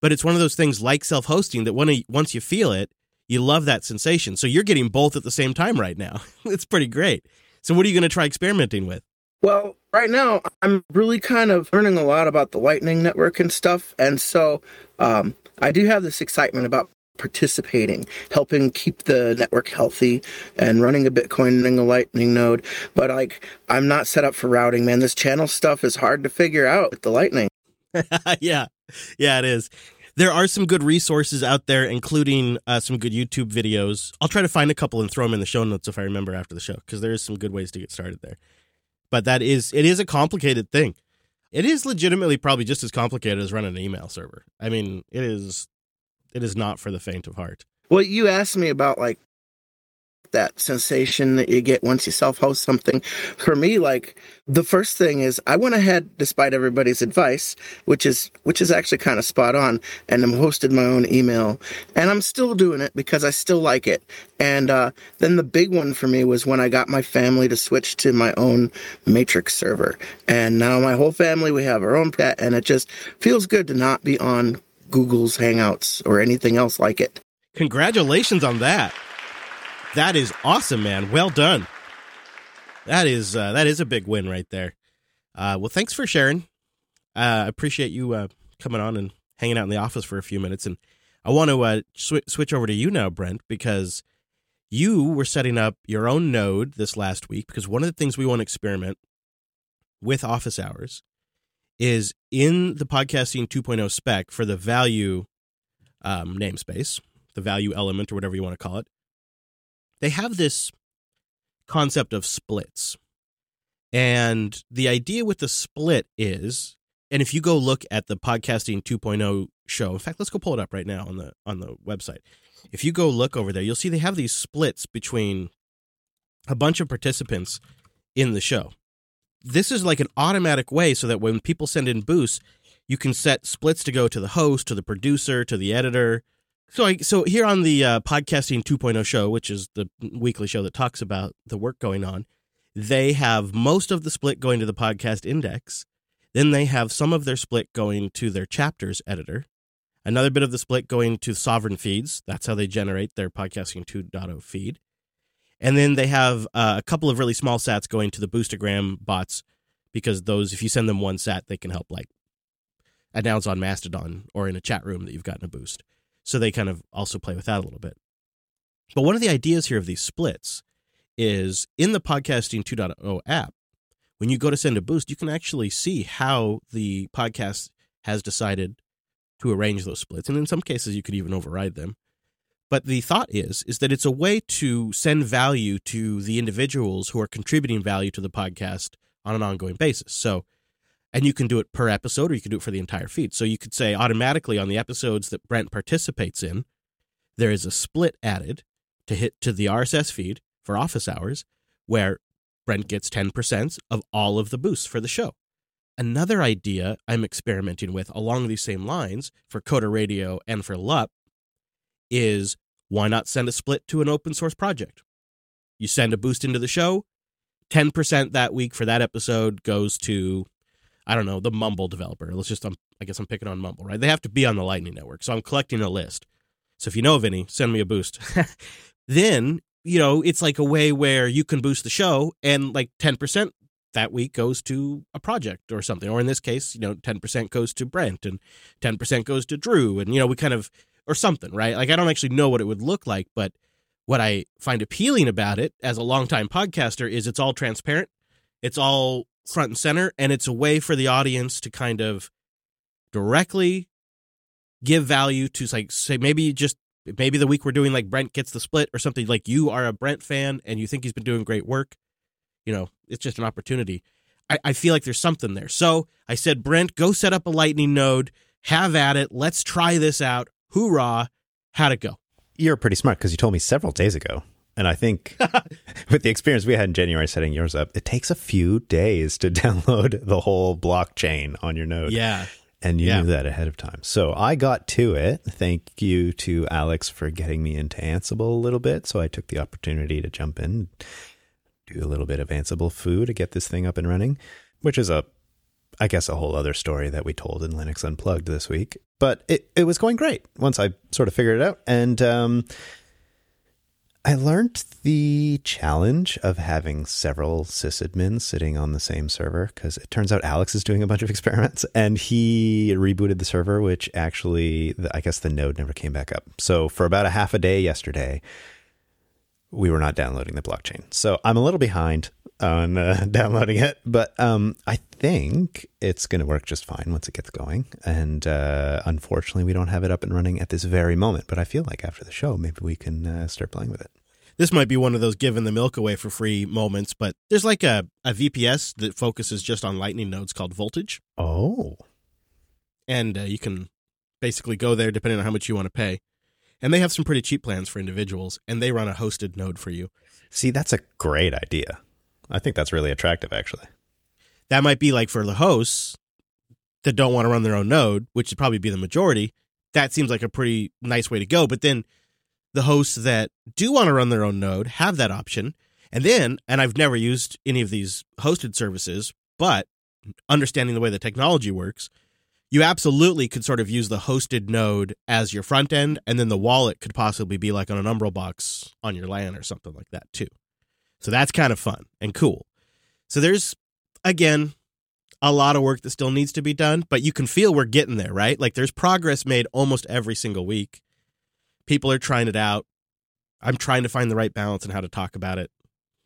but it's one of those things like self-hosting that when once you feel it, you love that sensation. So you're getting both at the same time right now. it's pretty great. So what are you going to try experimenting with? Well, right now I'm really kind of learning a lot about the Lightning Network and stuff, and so um, I do have this excitement about participating, helping keep the network healthy, and running a Bitcoin and a Lightning node. But like, I'm not set up for routing, man. This channel stuff is hard to figure out with the Lightning. yeah, yeah, it is. There are some good resources out there, including uh, some good YouTube videos. I'll try to find a couple and throw them in the show notes if I remember after the show, because there is some good ways to get started there. But that is, it is a complicated thing. It is legitimately probably just as complicated as running an email server. I mean, it is, it is not for the faint of heart. Well, you asked me about like that sensation that you get once you self-host something. For me, like the first thing is I went ahead, despite everybody's advice, which is which is actually kind of spot on, and I'm hosted my own email, and I'm still doing it because I still like it. And uh, then the big one for me was when I got my family to switch to my own Matrix server, and now my whole family we have our own pet, and it just feels good to not be on Google's Hangouts or anything else like it. Congratulations on that. That is awesome, man. Well done. That is uh, that is a big win right there. Uh, well, thanks for sharing. Uh, I appreciate you uh, coming on and hanging out in the office for a few minutes. And I want to uh, sw- switch over to you now, Brent, because you were setting up your own node this last week. Because one of the things we want to experiment with office hours is in the podcasting 2.0 spec for the value um, namespace, the value element, or whatever you want to call it. They have this concept of splits. And the idea with the split is, and if you go look at the podcasting 2.0 show, in fact, let's go pull it up right now on the on the website. If you go look over there, you'll see they have these splits between a bunch of participants in the show. This is like an automatic way so that when people send in boosts, you can set splits to go to the host, to the producer, to the editor. So, I, so here on the uh, podcasting 2.0 show, which is the weekly show that talks about the work going on, they have most of the split going to the podcast index. Then they have some of their split going to their chapters editor. Another bit of the split going to sovereign feeds. That's how they generate their podcasting 2.0 feed. And then they have uh, a couple of really small sats going to the Boostagram bots because those, if you send them one sat, they can help like announce on Mastodon or in a chat room that you've gotten a boost. So they kind of also play with that a little bit. But one of the ideas here of these splits is in the podcasting 2.0 app, when you go to send a boost, you can actually see how the podcast has decided to arrange those splits. And in some cases, you could even override them. But the thought is is that it's a way to send value to the individuals who are contributing value to the podcast on an ongoing basis. So and you can do it per episode or you can do it for the entire feed. So you could say automatically on the episodes that Brent participates in, there is a split added to hit to the RSS feed for office hours where Brent gets 10% of all of the boosts for the show. Another idea I'm experimenting with along these same lines for Coda Radio and for LUP is why not send a split to an open source project? You send a boost into the show, 10% that week for that episode goes to, I don't know, the Mumble developer. Let's just, I'm, I guess I'm picking on Mumble, right? They have to be on the Lightning Network. So I'm collecting a list. So if you know of any, send me a boost. then, you know, it's like a way where you can boost the show and like 10% that week goes to a project or something. Or in this case, you know, 10% goes to Brent and 10% goes to Drew. And, you know, we kind of, or something, right? Like I don't actually know what it would look like, but what I find appealing about it as a longtime podcaster is it's all transparent, it's all front and center, and it's a way for the audience to kind of directly give value to like say maybe just maybe the week we're doing like Brent gets the split or something like you are a Brent fan and you think he's been doing great work. You know, it's just an opportunity. I, I feel like there's something there. So I said, Brent, go set up a lightning node, have at it. Let's try this out. Hoorah. How'd it go? You're pretty smart because you told me several days ago. And I think with the experience we had in January setting yours up, it takes a few days to download the whole blockchain on your node. Yeah. And you Yeah. knew that ahead of time. So I got to it. Thank you to Alex for getting me into Ansible a little bit. So I took the opportunity to jump in, do a little bit of Ansible foo to get this thing up and running, which is a, I guess, a whole other story that we told in Linux Unplugged this week. But it, it was going great once I sort of figured it out. And um, I learned the challenge of having several sysadmins sitting on the same server because it turns out Alex is doing a bunch of experiments and he rebooted the server, which actually, I guess the node never came back up. So for about a half a day yesterday, we were not downloading the blockchain. So I'm a little behind on uh, downloading it, but um, I think it's going to work just fine once it gets going. And uh, unfortunately, we don't have it up and running at this very moment. But I feel like after the show, maybe we can uh, start playing with it. This might be one of those giving the milk away for free moments, but there's like a, a VPS that focuses just on lightning nodes called Voltage. Oh, And uh, you can basically go there depending on how much you want to pay. And they have some pretty cheap plans for individuals, and they run a hosted node for you. see, that's a great idea. I think that's really attractive, actually. That might be like for the hosts that don't want to run their own node, which would probably be the majority. That seems like a pretty nice way to go. But then the hosts that do want to run their own node have that option. And then, and I've never used any of these hosted services, but understanding the way the technology works, you absolutely could sort of use the hosted node as your front end, and then the wallet could possibly be like on an Umbrel box on your LAN or something like that too. So that's kind of fun and cool. So there's again a lot of work that still needs to be done, but you can feel we're getting there, right? Like there's progress made almost every single week. People are trying it out. I'm trying to find the right balance and how to talk about it,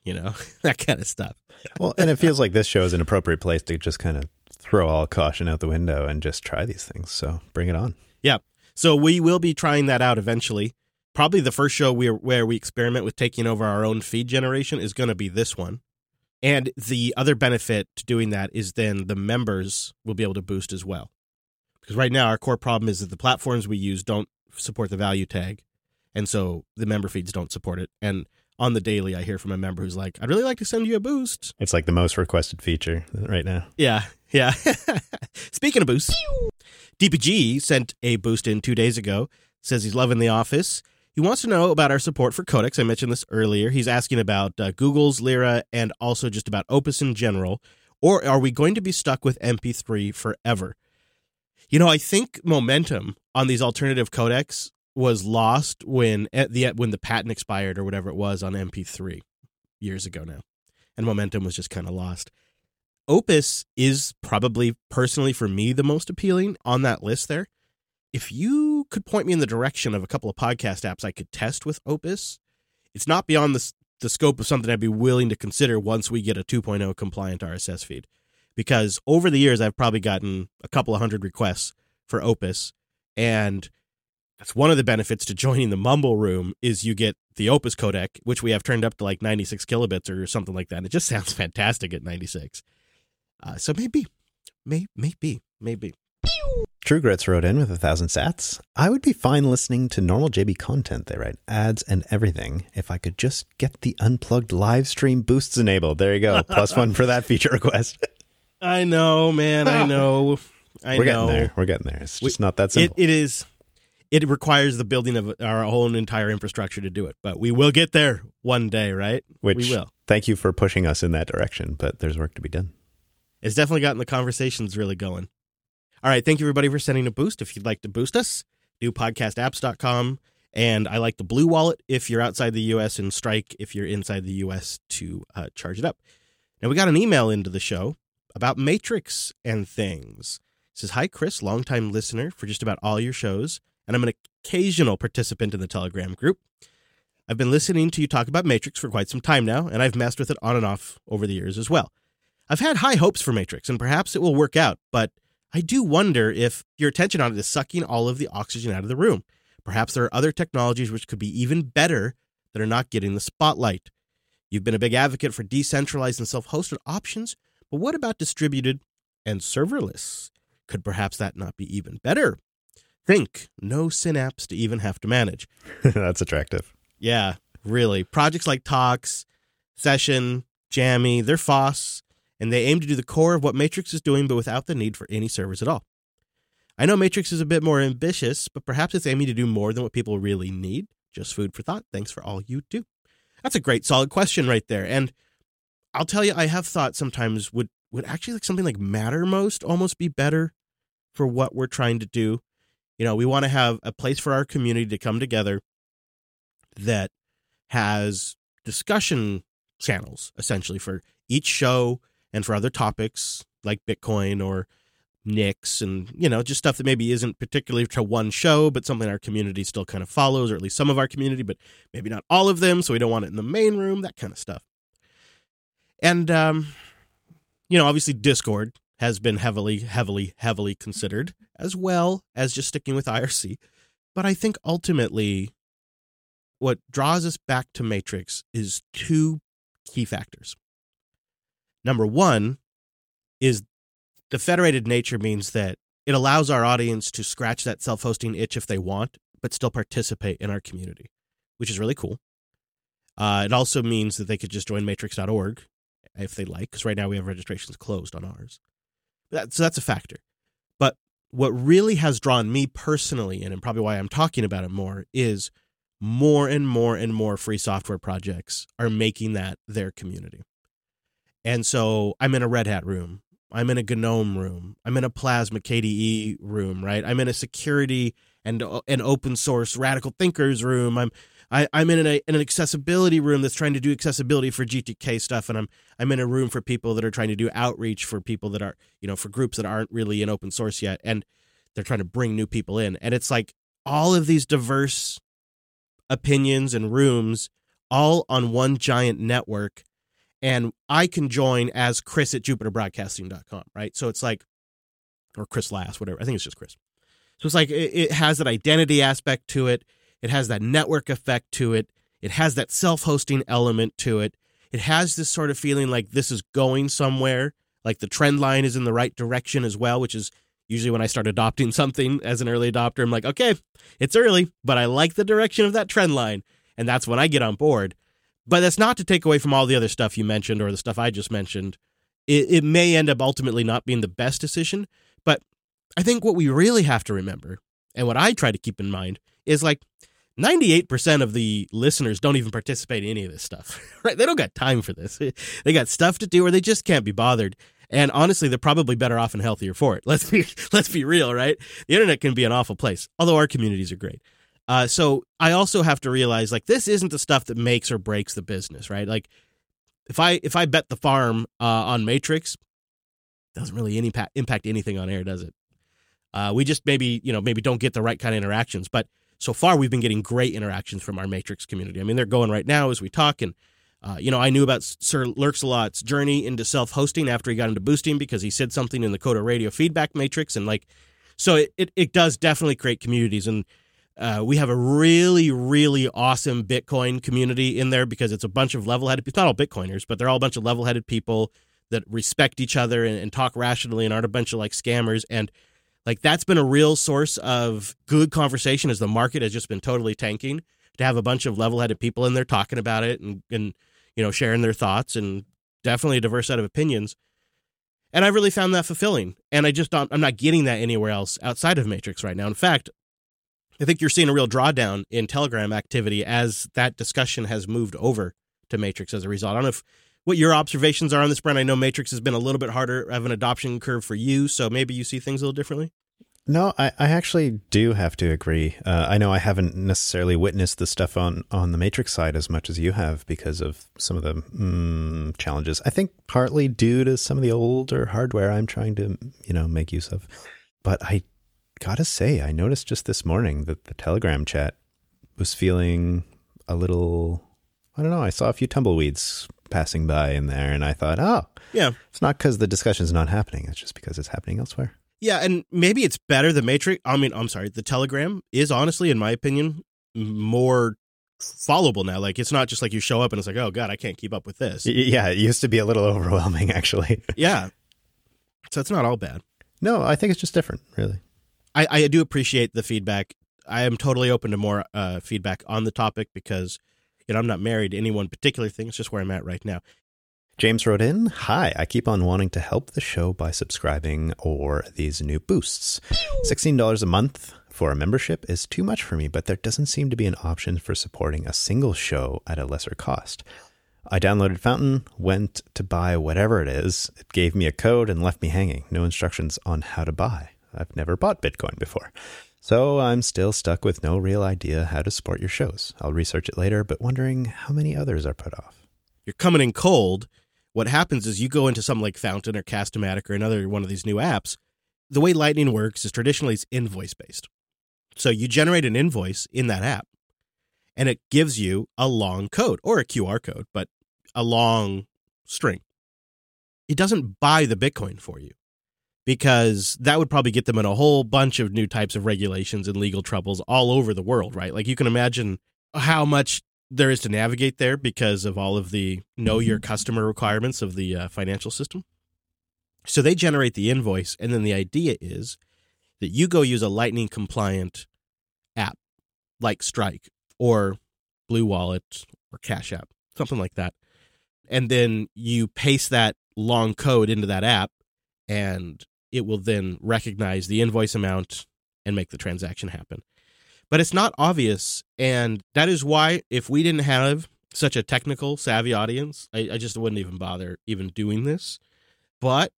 you know, that kind of stuff. Well, and it feels like this show is an appropriate place to just kind of throw all caution out the window and just try these things. So bring it on. Yeah. So we will be trying that out eventually. Probably the first show we where we experiment with taking over our own feed generation is going to be this one. And the other benefit to doing that is then the members will be able to boost as well. Because right now our core problem is that the platforms we use don't support the value tag. And so the member feeds don't support it. And on the daily I hear from a member who's like, I'd really like to send you a boost. It's like the most requested feature right now. Yeah, yeah. Speaking of boosts, DPG sent a boost in two days ago. Says he's loving The Office. He wants to know about our support for codecs. I mentioned this earlier. He's asking about uh, Google's Lyra and also just about Opus in general. Or are we going to be stuck with MP3 forever? You know, I think momentum on these alternative codecs was lost when the when the patent expired or whatever it was on MP3 years ago now, and momentum was just kind of lost. Opus is probably personally for me the most appealing on that list there. If you could point me in the direction of a couple of podcast apps I could test with Opus, it's not beyond the, the scope of something I'd be willing to consider once we get a 2.0 compliant RSS feed. Because over the years, I've probably gotten a couple of hundred requests for Opus, and that's one of the benefits to joining the Mumble Room is you get the Opus codec, which we have turned up to like 96 kilobits or something like that. And it just sounds fantastic at 96. Uh, so maybe, may, maybe, maybe. True Grits wrote in with a thousand sats. I would be fine listening to normal JB content. They write ads and everything if I could just get the unplugged live stream boosts enabled. There you go. Plus one for that feature request. I know, man. I know. I We're know. getting there. We're getting there. It's We- not that It, simple. it is. It requires the building of our own entire infrastructure to do it, but we will get there one day, right? which we will. thank you for pushing us in that direction, but there's work to be done. It's definitely gotten the conversations really going. All right. Thank you, everybody, for sending a boost. If you'd like to boost us, do podcastapps.com. And I like the Blue Wallet if you're outside the U.S. and Strike if you're inside the U.S. to uh, charge it up. Now, we got an email into the show about Matrix and things. It says, Hi, Chris, longtime listener for just about all your shows, and I'm an occasional participant in the Telegram group. I've been listening to you talk about Matrix for quite some time now, and I've messed with it on and off over the years as well. I've had high hopes for Matrix, and perhaps it will work out, but I do wonder if your attention on it is sucking all of the oxygen out of the room. Perhaps there are other technologies which could be even better that are not getting the spotlight. You've been a big advocate for decentralized and self hosted options, but what about distributed and serverless? Could perhaps that not be even better? Think no synapse to even have to manage. That's attractive. Yeah, really. Projects like Tox, Session, Jami, they're FOSS, and they aim to do the core of what Matrix is doing, but without the need for any servers at all. I know Matrix is a bit more ambitious, but perhaps it's aiming to do more than what people really need. Just food for thought. Thanks for all you do. That's a great, solid question right there. And I'll tell you, I have thought sometimes would would actually like something like Mattermost almost be better for what we're trying to do. You know, we want to have a place for our community to come together that has discussion channels essentially for each show and for other topics like Bitcoin or Nix and you know just stuff that maybe isn't particularly to one show but something our community still kind of follows or at least some of our community but maybe not all of them so we don't want it in the main room that kind of stuff. And um you know obviously discord has been heavily heavily heavily considered as well as just sticking with irc but i think ultimately what draws us back to matrix is two key factors number one is the federated nature means that it allows our audience to scratch that self-hosting itch if they want but still participate in our community which is really cool. Uh, it also means that they could just join matrix.org if they like because right now we have registrations closed on ours. That, so that's a factor. But what really has drawn me personally in and probably why i'm talking about it more is more and more and more free software projects are making that their community and so I'm in a Red Hat room I'm in a GNOME room. I'm in a Plasma KDE room, right? I'm in a security and uh, an open source radical thinkers room. I'm I, I'm in, a, in an accessibility room that's trying to do accessibility for GTK stuff, and I'm I'm in a room for people that are trying to do outreach for people that are you know for groups that aren't really in open source yet, and they're trying to bring new people in, and it's like all of these diverse opinions and rooms all on one giant network, and I can join as Chris at JupiterBroadcasting.com, right? So it's like, or Chris Last, whatever. I think it's just Chris. So it's like it, it has that identity aspect to it it has that network effect to it. It has that self hosting element to it. It has this sort of feeling like this is going somewhere, like the trend line is in the right direction as well, which is usually when I start adopting something as an early adopter. I'm like, okay, it's early, but I like the direction of that trend line. And that's when I get on board. But that's not to take away from all the other stuff you mentioned or the stuff I just mentioned. It, it may end up ultimately not being the best decision. But I think what we really have to remember, and what I try to keep in mind, is like 98% of the listeners don't even participate in any of this stuff, right? They don't got time for this. They got stuff to do or they just can't be bothered. And honestly, they're probably better off and healthier for it. Let's be let's be real, right? The internet can be an awful place, although our communities are great. Uh, so I also have to realize like this isn't the stuff that makes or breaks the business, right? Like if I if I bet the farm uh, on Matrix, doesn't really any impact impact anything on air, does it? Uh, we just maybe you know maybe don't get the right kind of interactions, but so far we've been getting great interactions from our Matrix community. I mean, they're going right now as we talk. And, uh, you know, I knew about Sir Lurksalot's journey into self hosting after he got into boosting because he said something in the Coda Radio feedback matrix. And, like, so it, it, it does definitely create communities. And uh, we have a really, really awesome Bitcoin community in there because it's a bunch of level headed, it's not all Bitcoiners, but they're all a bunch of level headed people that respect each other and, and talk rationally and aren't a bunch of like scammers. And, like that's been a real source of good conversation as the market has just been totally tanking. To have a bunch of level-headed people in there talking about it and and you know sharing their thoughts and definitely a diverse set of opinions. And I really found that fulfilling. And I just don't, I'm not getting that anywhere else outside of Matrix right now. In fact, I think you're seeing a real drawdown in Telegram activity as that discussion has moved over to Matrix as a result. I don't know if what your observations are on this, Brent. I know Matrix has been a little bit harder of an adoption curve for you, so maybe you see things a little differently. No, I, I actually do have to agree. Uh, I know I haven't necessarily witnessed the stuff on, on the Matrix side as much as you have because of some of the mm, challenges. I think partly due to some of the older hardware I'm trying to, you know, make use of. But I gotta say, I noticed just this morning that the Telegram chat was feeling a little. I don't know. I saw a few tumbleweeds passing by in there, and I thought, oh, yeah, it's not because the discussion's not happening; it's just because it's happening elsewhere. Yeah, and maybe it's better. The Matrix. I mean, I'm sorry. The Telegram is honestly, in my opinion, more followable now. Like it's not just like you show up and it's like, oh god, I can't keep up with this. Yeah, it used to be a little overwhelming, actually. yeah, so it's not all bad. No, I think it's just different, really. I, I do appreciate the feedback. I am totally open to more uh, feedback on the topic because you know I'm not married to any one particular thing. It's just where I'm at right now. James wrote in Hi, I keep on wanting to help the show by subscribing or these new boosts. $16 a month for a membership is too much for me, but there doesn't seem to be an option for supporting a single show at a lesser cost. I downloaded Fountain, went to buy whatever it is. It gave me a code and left me hanging. No instructions on how to buy. I've never bought Bitcoin before. So I'm still stuck with no real idea how to support your shows. I'll research it later, but wondering how many others are put off. You're coming in cold what happens is you go into something like Fountain or Castamatic or another one of these new apps. The way Lightning works is traditionally it's invoice based. So you generate an invoice in that app and it gives you a long code or a QR code, but a long string. It doesn't buy the Bitcoin for you because that would probably get them in a whole bunch of new types of regulations and legal troubles all over the world, right? Like you can imagine how much there is to navigate there because of all of the know your mm-hmm. customer requirements of the uh, financial system. So they generate the invoice, and then the idea is that you go use a Lightning compliant app like Strike or Blue Wallet or Cash App, something like that. And then you paste that long code into that app, and it will then recognize the invoice amount and make the transaction happen but it's not obvious. And that is why, if we didn't have such a technical savvy audience, I, I just wouldn't even bother even doing this. But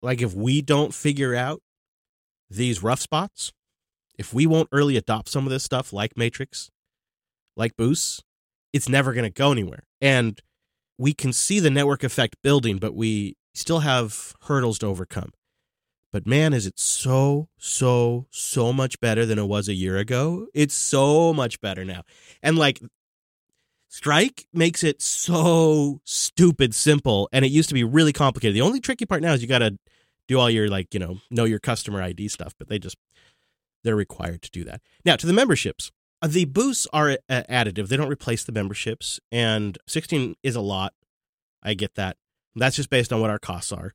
like if we don't figure out these rough spots, if we won't early adopt some of this stuff like Matrix, like Boost, it's never going to go anywhere. And we can see the network effect building, but we still have hurdles to overcome. But man, is it so, so, so much better than it was a year ago? It's so much better now. And like, Strike makes it so stupid simple, and it used to be really complicated. The only tricky part now is you got to do all your, like, you know, know your customer ID stuff, but they just, they're required to do that. Now, to the memberships. Uh, The boosts are additive. They don't replace the memberships, and 16 is a lot. I get that. That's just based on what our costs are.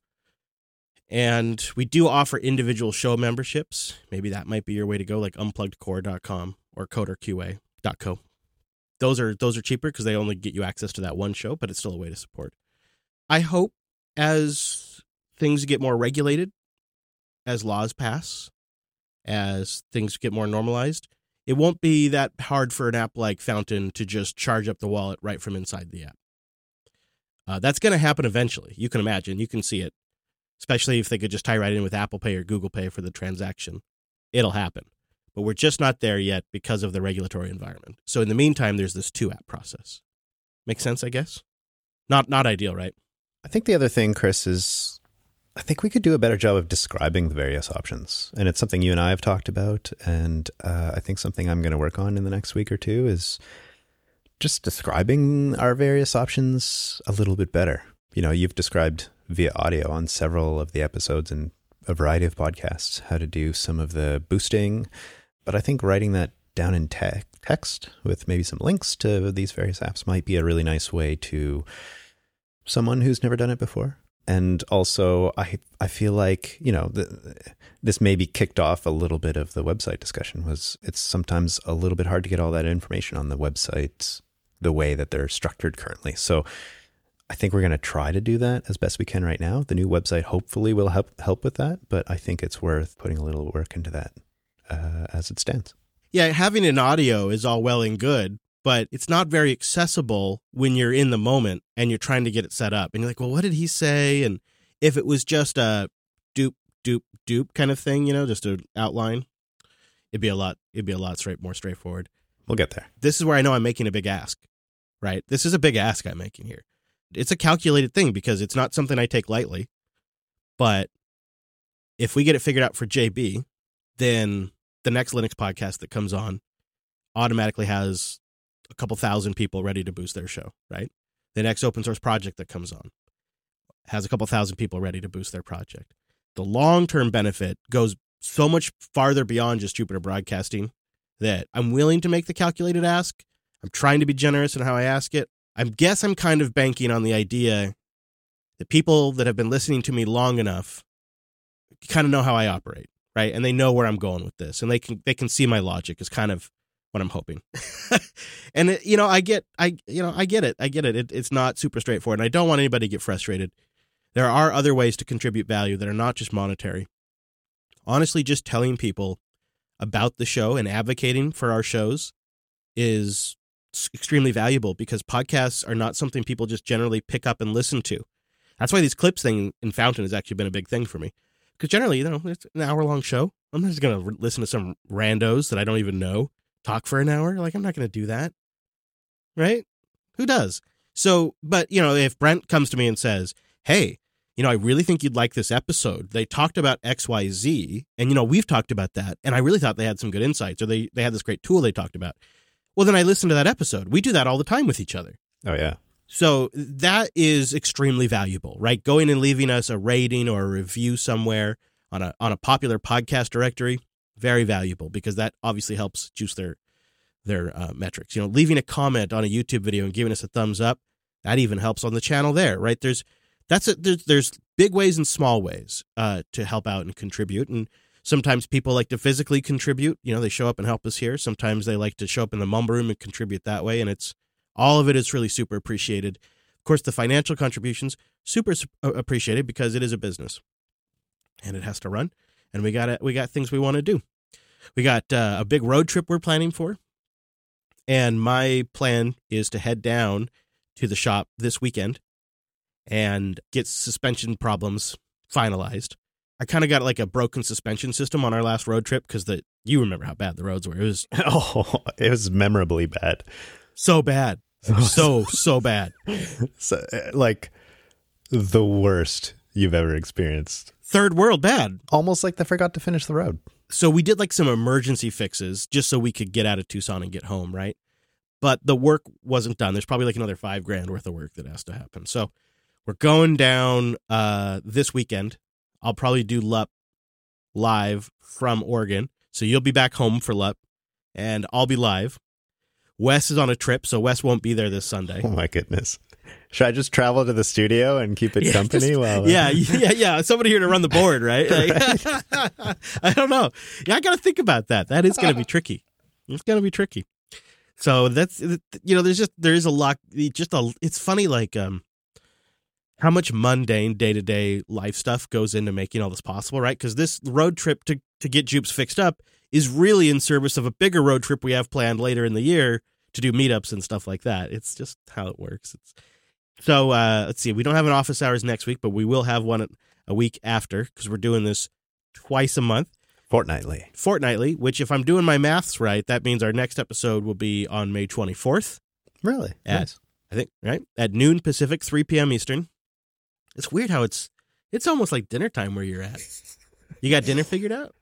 And we do offer individual show memberships. Maybe that might be your way to go, like unpluggedcore.com or coderqa.co. Those are those are cheaper because they only get you access to that one show, but it's still a way to support. I hope as things get more regulated, as laws pass, as things get more normalized, it won't be that hard for an app like Fountain to just charge up the wallet right from inside the app. Uh, that's going to happen eventually. You can imagine. You can see it, especially if they could just tie right in with Apple Pay or Google Pay for the transaction. It'll happen. But we're just not there yet because of the regulatory environment. So in the meantime, there's this two app process. Make sense, I guess? Not not ideal, right? I think the other thing, Chris, is I think we could do a better job of describing the various options. And it's something you and I have talked about. And uh, I think something I'm going to work on in the next week or two is just describing our various options a little bit better. You know, you've described via audio on several of the episodes and a variety of podcasts how to do some of the boosting. But I think writing that down in te- text with maybe some links to these various apps might be a really nice way to someone who's never done it before. And also, I I feel like you know the, this maybe kicked off a little bit of the website discussion. Was it's sometimes a little bit hard to get all that information on the website the way that they're structured currently. So I think we're going to try to do that as best we can right now. The new website hopefully will help help with that, but I think it's worth putting a little work into that uh, as it stands. Yeah, having an audio is all well and good, but it's not very accessible when you're in the moment and you're trying to get it set up. And you're like, well, what did he say? And if it was just a dupe, dupe, dupe kind of thing, you know, just an outline, it'd be a lot. It'd be a lot straight, more straightforward. We'll get there. This is where I know I'm making a big ask, right? This is a big ask I'm making here. It's a calculated thing because it's not something I take lightly. But if we get it figured out for JB, then the next Linux podcast that comes on automatically has a couple thousand people ready to boost their show, right? The next open source project that comes on has a couple thousand people ready to boost their project. The long term benefit goes so much farther beyond just Jupiter Broadcasting that I'm willing to make the calculated ask. I'm trying to be generous in how I ask it. I guess I'm kind of banking on the idea that people that have been listening to me long enough kind of know how I operate, right? And they know where I'm going with this, and they can they can see my logic is kind of what I'm hoping. and it, you know, I get I you know I get it, I get it. it. It's not super straightforward, and I don't want anybody to get frustrated. There are other ways to contribute value that are not just monetary. Honestly, just telling people about the show and advocating for our shows is extremely valuable because podcasts are not something people just generally pick up and listen to. That's why these clips thing in Fountain has actually been a big thing for me. Because generally, you know, it's an hour long show. I'm not just going to listen to some randos that I don't even know talk for an hour. Like, I'm not going to do that. Right? Who does? So, but, you know, if Brent comes to me and says, hey, you know, I really think you'd like this episode. They talked about XYZ, and, you know, we've talked about that. And I really thought they had some good insights, or they, they had this great tool they talked about. Well, then I listen to that episode. We do that all the time with each other. Oh yeah. So that is extremely valuable, right? Going and leaving us a rating or a review somewhere on a on a popular podcast directory, very valuable because that obviously helps juice their their uh, metrics. You know, leaving a comment on a YouTube video and giving us a thumbs up, that even helps on the channel there, right? There's that's a, there's there's big ways and small ways uh, to help out and contribute, and sometimes people like to physically contribute. You know, they show up and help us here. Sometimes they like to show up in the mumble room and contribute that way, and it's all of it is really super appreciated. Of course, the financial contributions super uh, appreciated because it is a business, and it has to run, and we got we got things we want to do. We got uh, a big road trip we're planning for, and my plan is to head down to the shop this weekend and get suspension problems finalized. I kind of got like a broken suspension system on our last road trip because the you remember how bad the roads were. It was Oh, it was memorably bad. so bad, so so bad. So, uh, like the worst you've ever experienced. Third world bad. Almost like they forgot to finish the road. So we did like some emergency fixes just so we could get out of Tucson and get home, right? But the work wasn't done. There's probably like another five grand worth of work that has to happen. So we're going down uh, this weekend. I'll probably do LUP live from Oregon. So you'll be back home for LUP and I'll be live. Wes is on a trip, so Wes won't be there this Sunday. Oh my goodness. Should I just travel to the studio and keep it Yeah, company just- while yeah, yeah, yeah. Somebody here to run the board, right? Like, I don't know. Yeah, I got to think about that. That is going to be tricky. It's going to be tricky. So that's you know, there's just there is a lot. Just a. It's funny, like um, how much mundane day to day life stuff goes into making all this possible, right? Because this road trip to to get Jupes fixed up is really in service of a bigger road trip we have planned later in the year to do meetups and stuff like that. It's just how it works. It's so uh, let's see. We don't have an office hours next week, but we will have one a week after because we're doing this twice a month, fortnightly. fortnightly. Which, if I'm doing my maths right, that means our next episode will be on May 24th. Really? At, Nice. I think right at noon Pacific, 3 p.m. Eastern. It's weird how it's it's almost like dinner time where you're at. You got dinner figured out?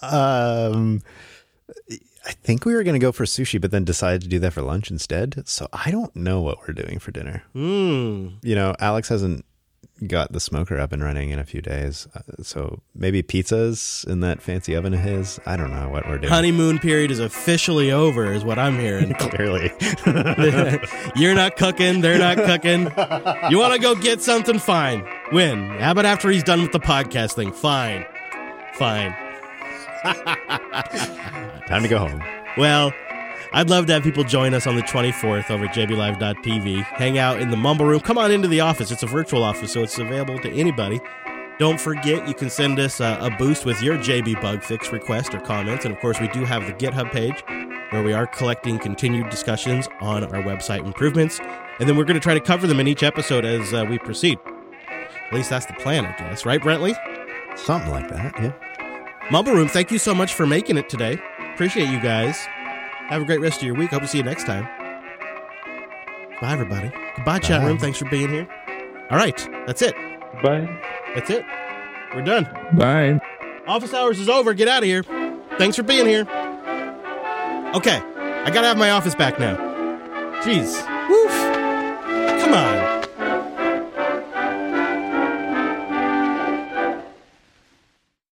Um, I think we were going to go for sushi, but then decided to do that for lunch instead. So I don't know what we're doing for dinner. Hmm. You know, Alex hasn't got the smoker up and running in a few days. Uh, so maybe pizzas in that fancy oven of his. I don't know what we're doing. Honeymoon period is officially over, is what I'm hearing. Clearly. You're not cooking. They're not cooking. You want to go get something? Fine. When? How about after he's done with the podcast thing? Fine. Fine. Time to go home. Well, I'd love to have people join us on the 24th over at jblive.tv. Hang out in the Mumble Room. Come on into the office. It's a virtual office, so it's available to anybody. Don't forget, you can send us a, a boost with your JB bug fix request or comments. And of course, we do have the GitHub page where we are collecting continued discussions on our website improvements. And then we're going to try to cover them in each episode as uh, we proceed. At least that's the plan, I guess. Right, Brentley? Something like that. Yeah. Mumble Room, thank you so much for making it today. Appreciate you guys. Have a great rest of your week. Hope to see you next time. Bye, everybody. Goodbye, chat room. Thanks for being here. All right, that's it. Bye. That's it. We're done. Bye. Office hours is over. Get out of here. Thanks for being here. Okay, I gotta have my office back now. Jeez. Woof. Come on.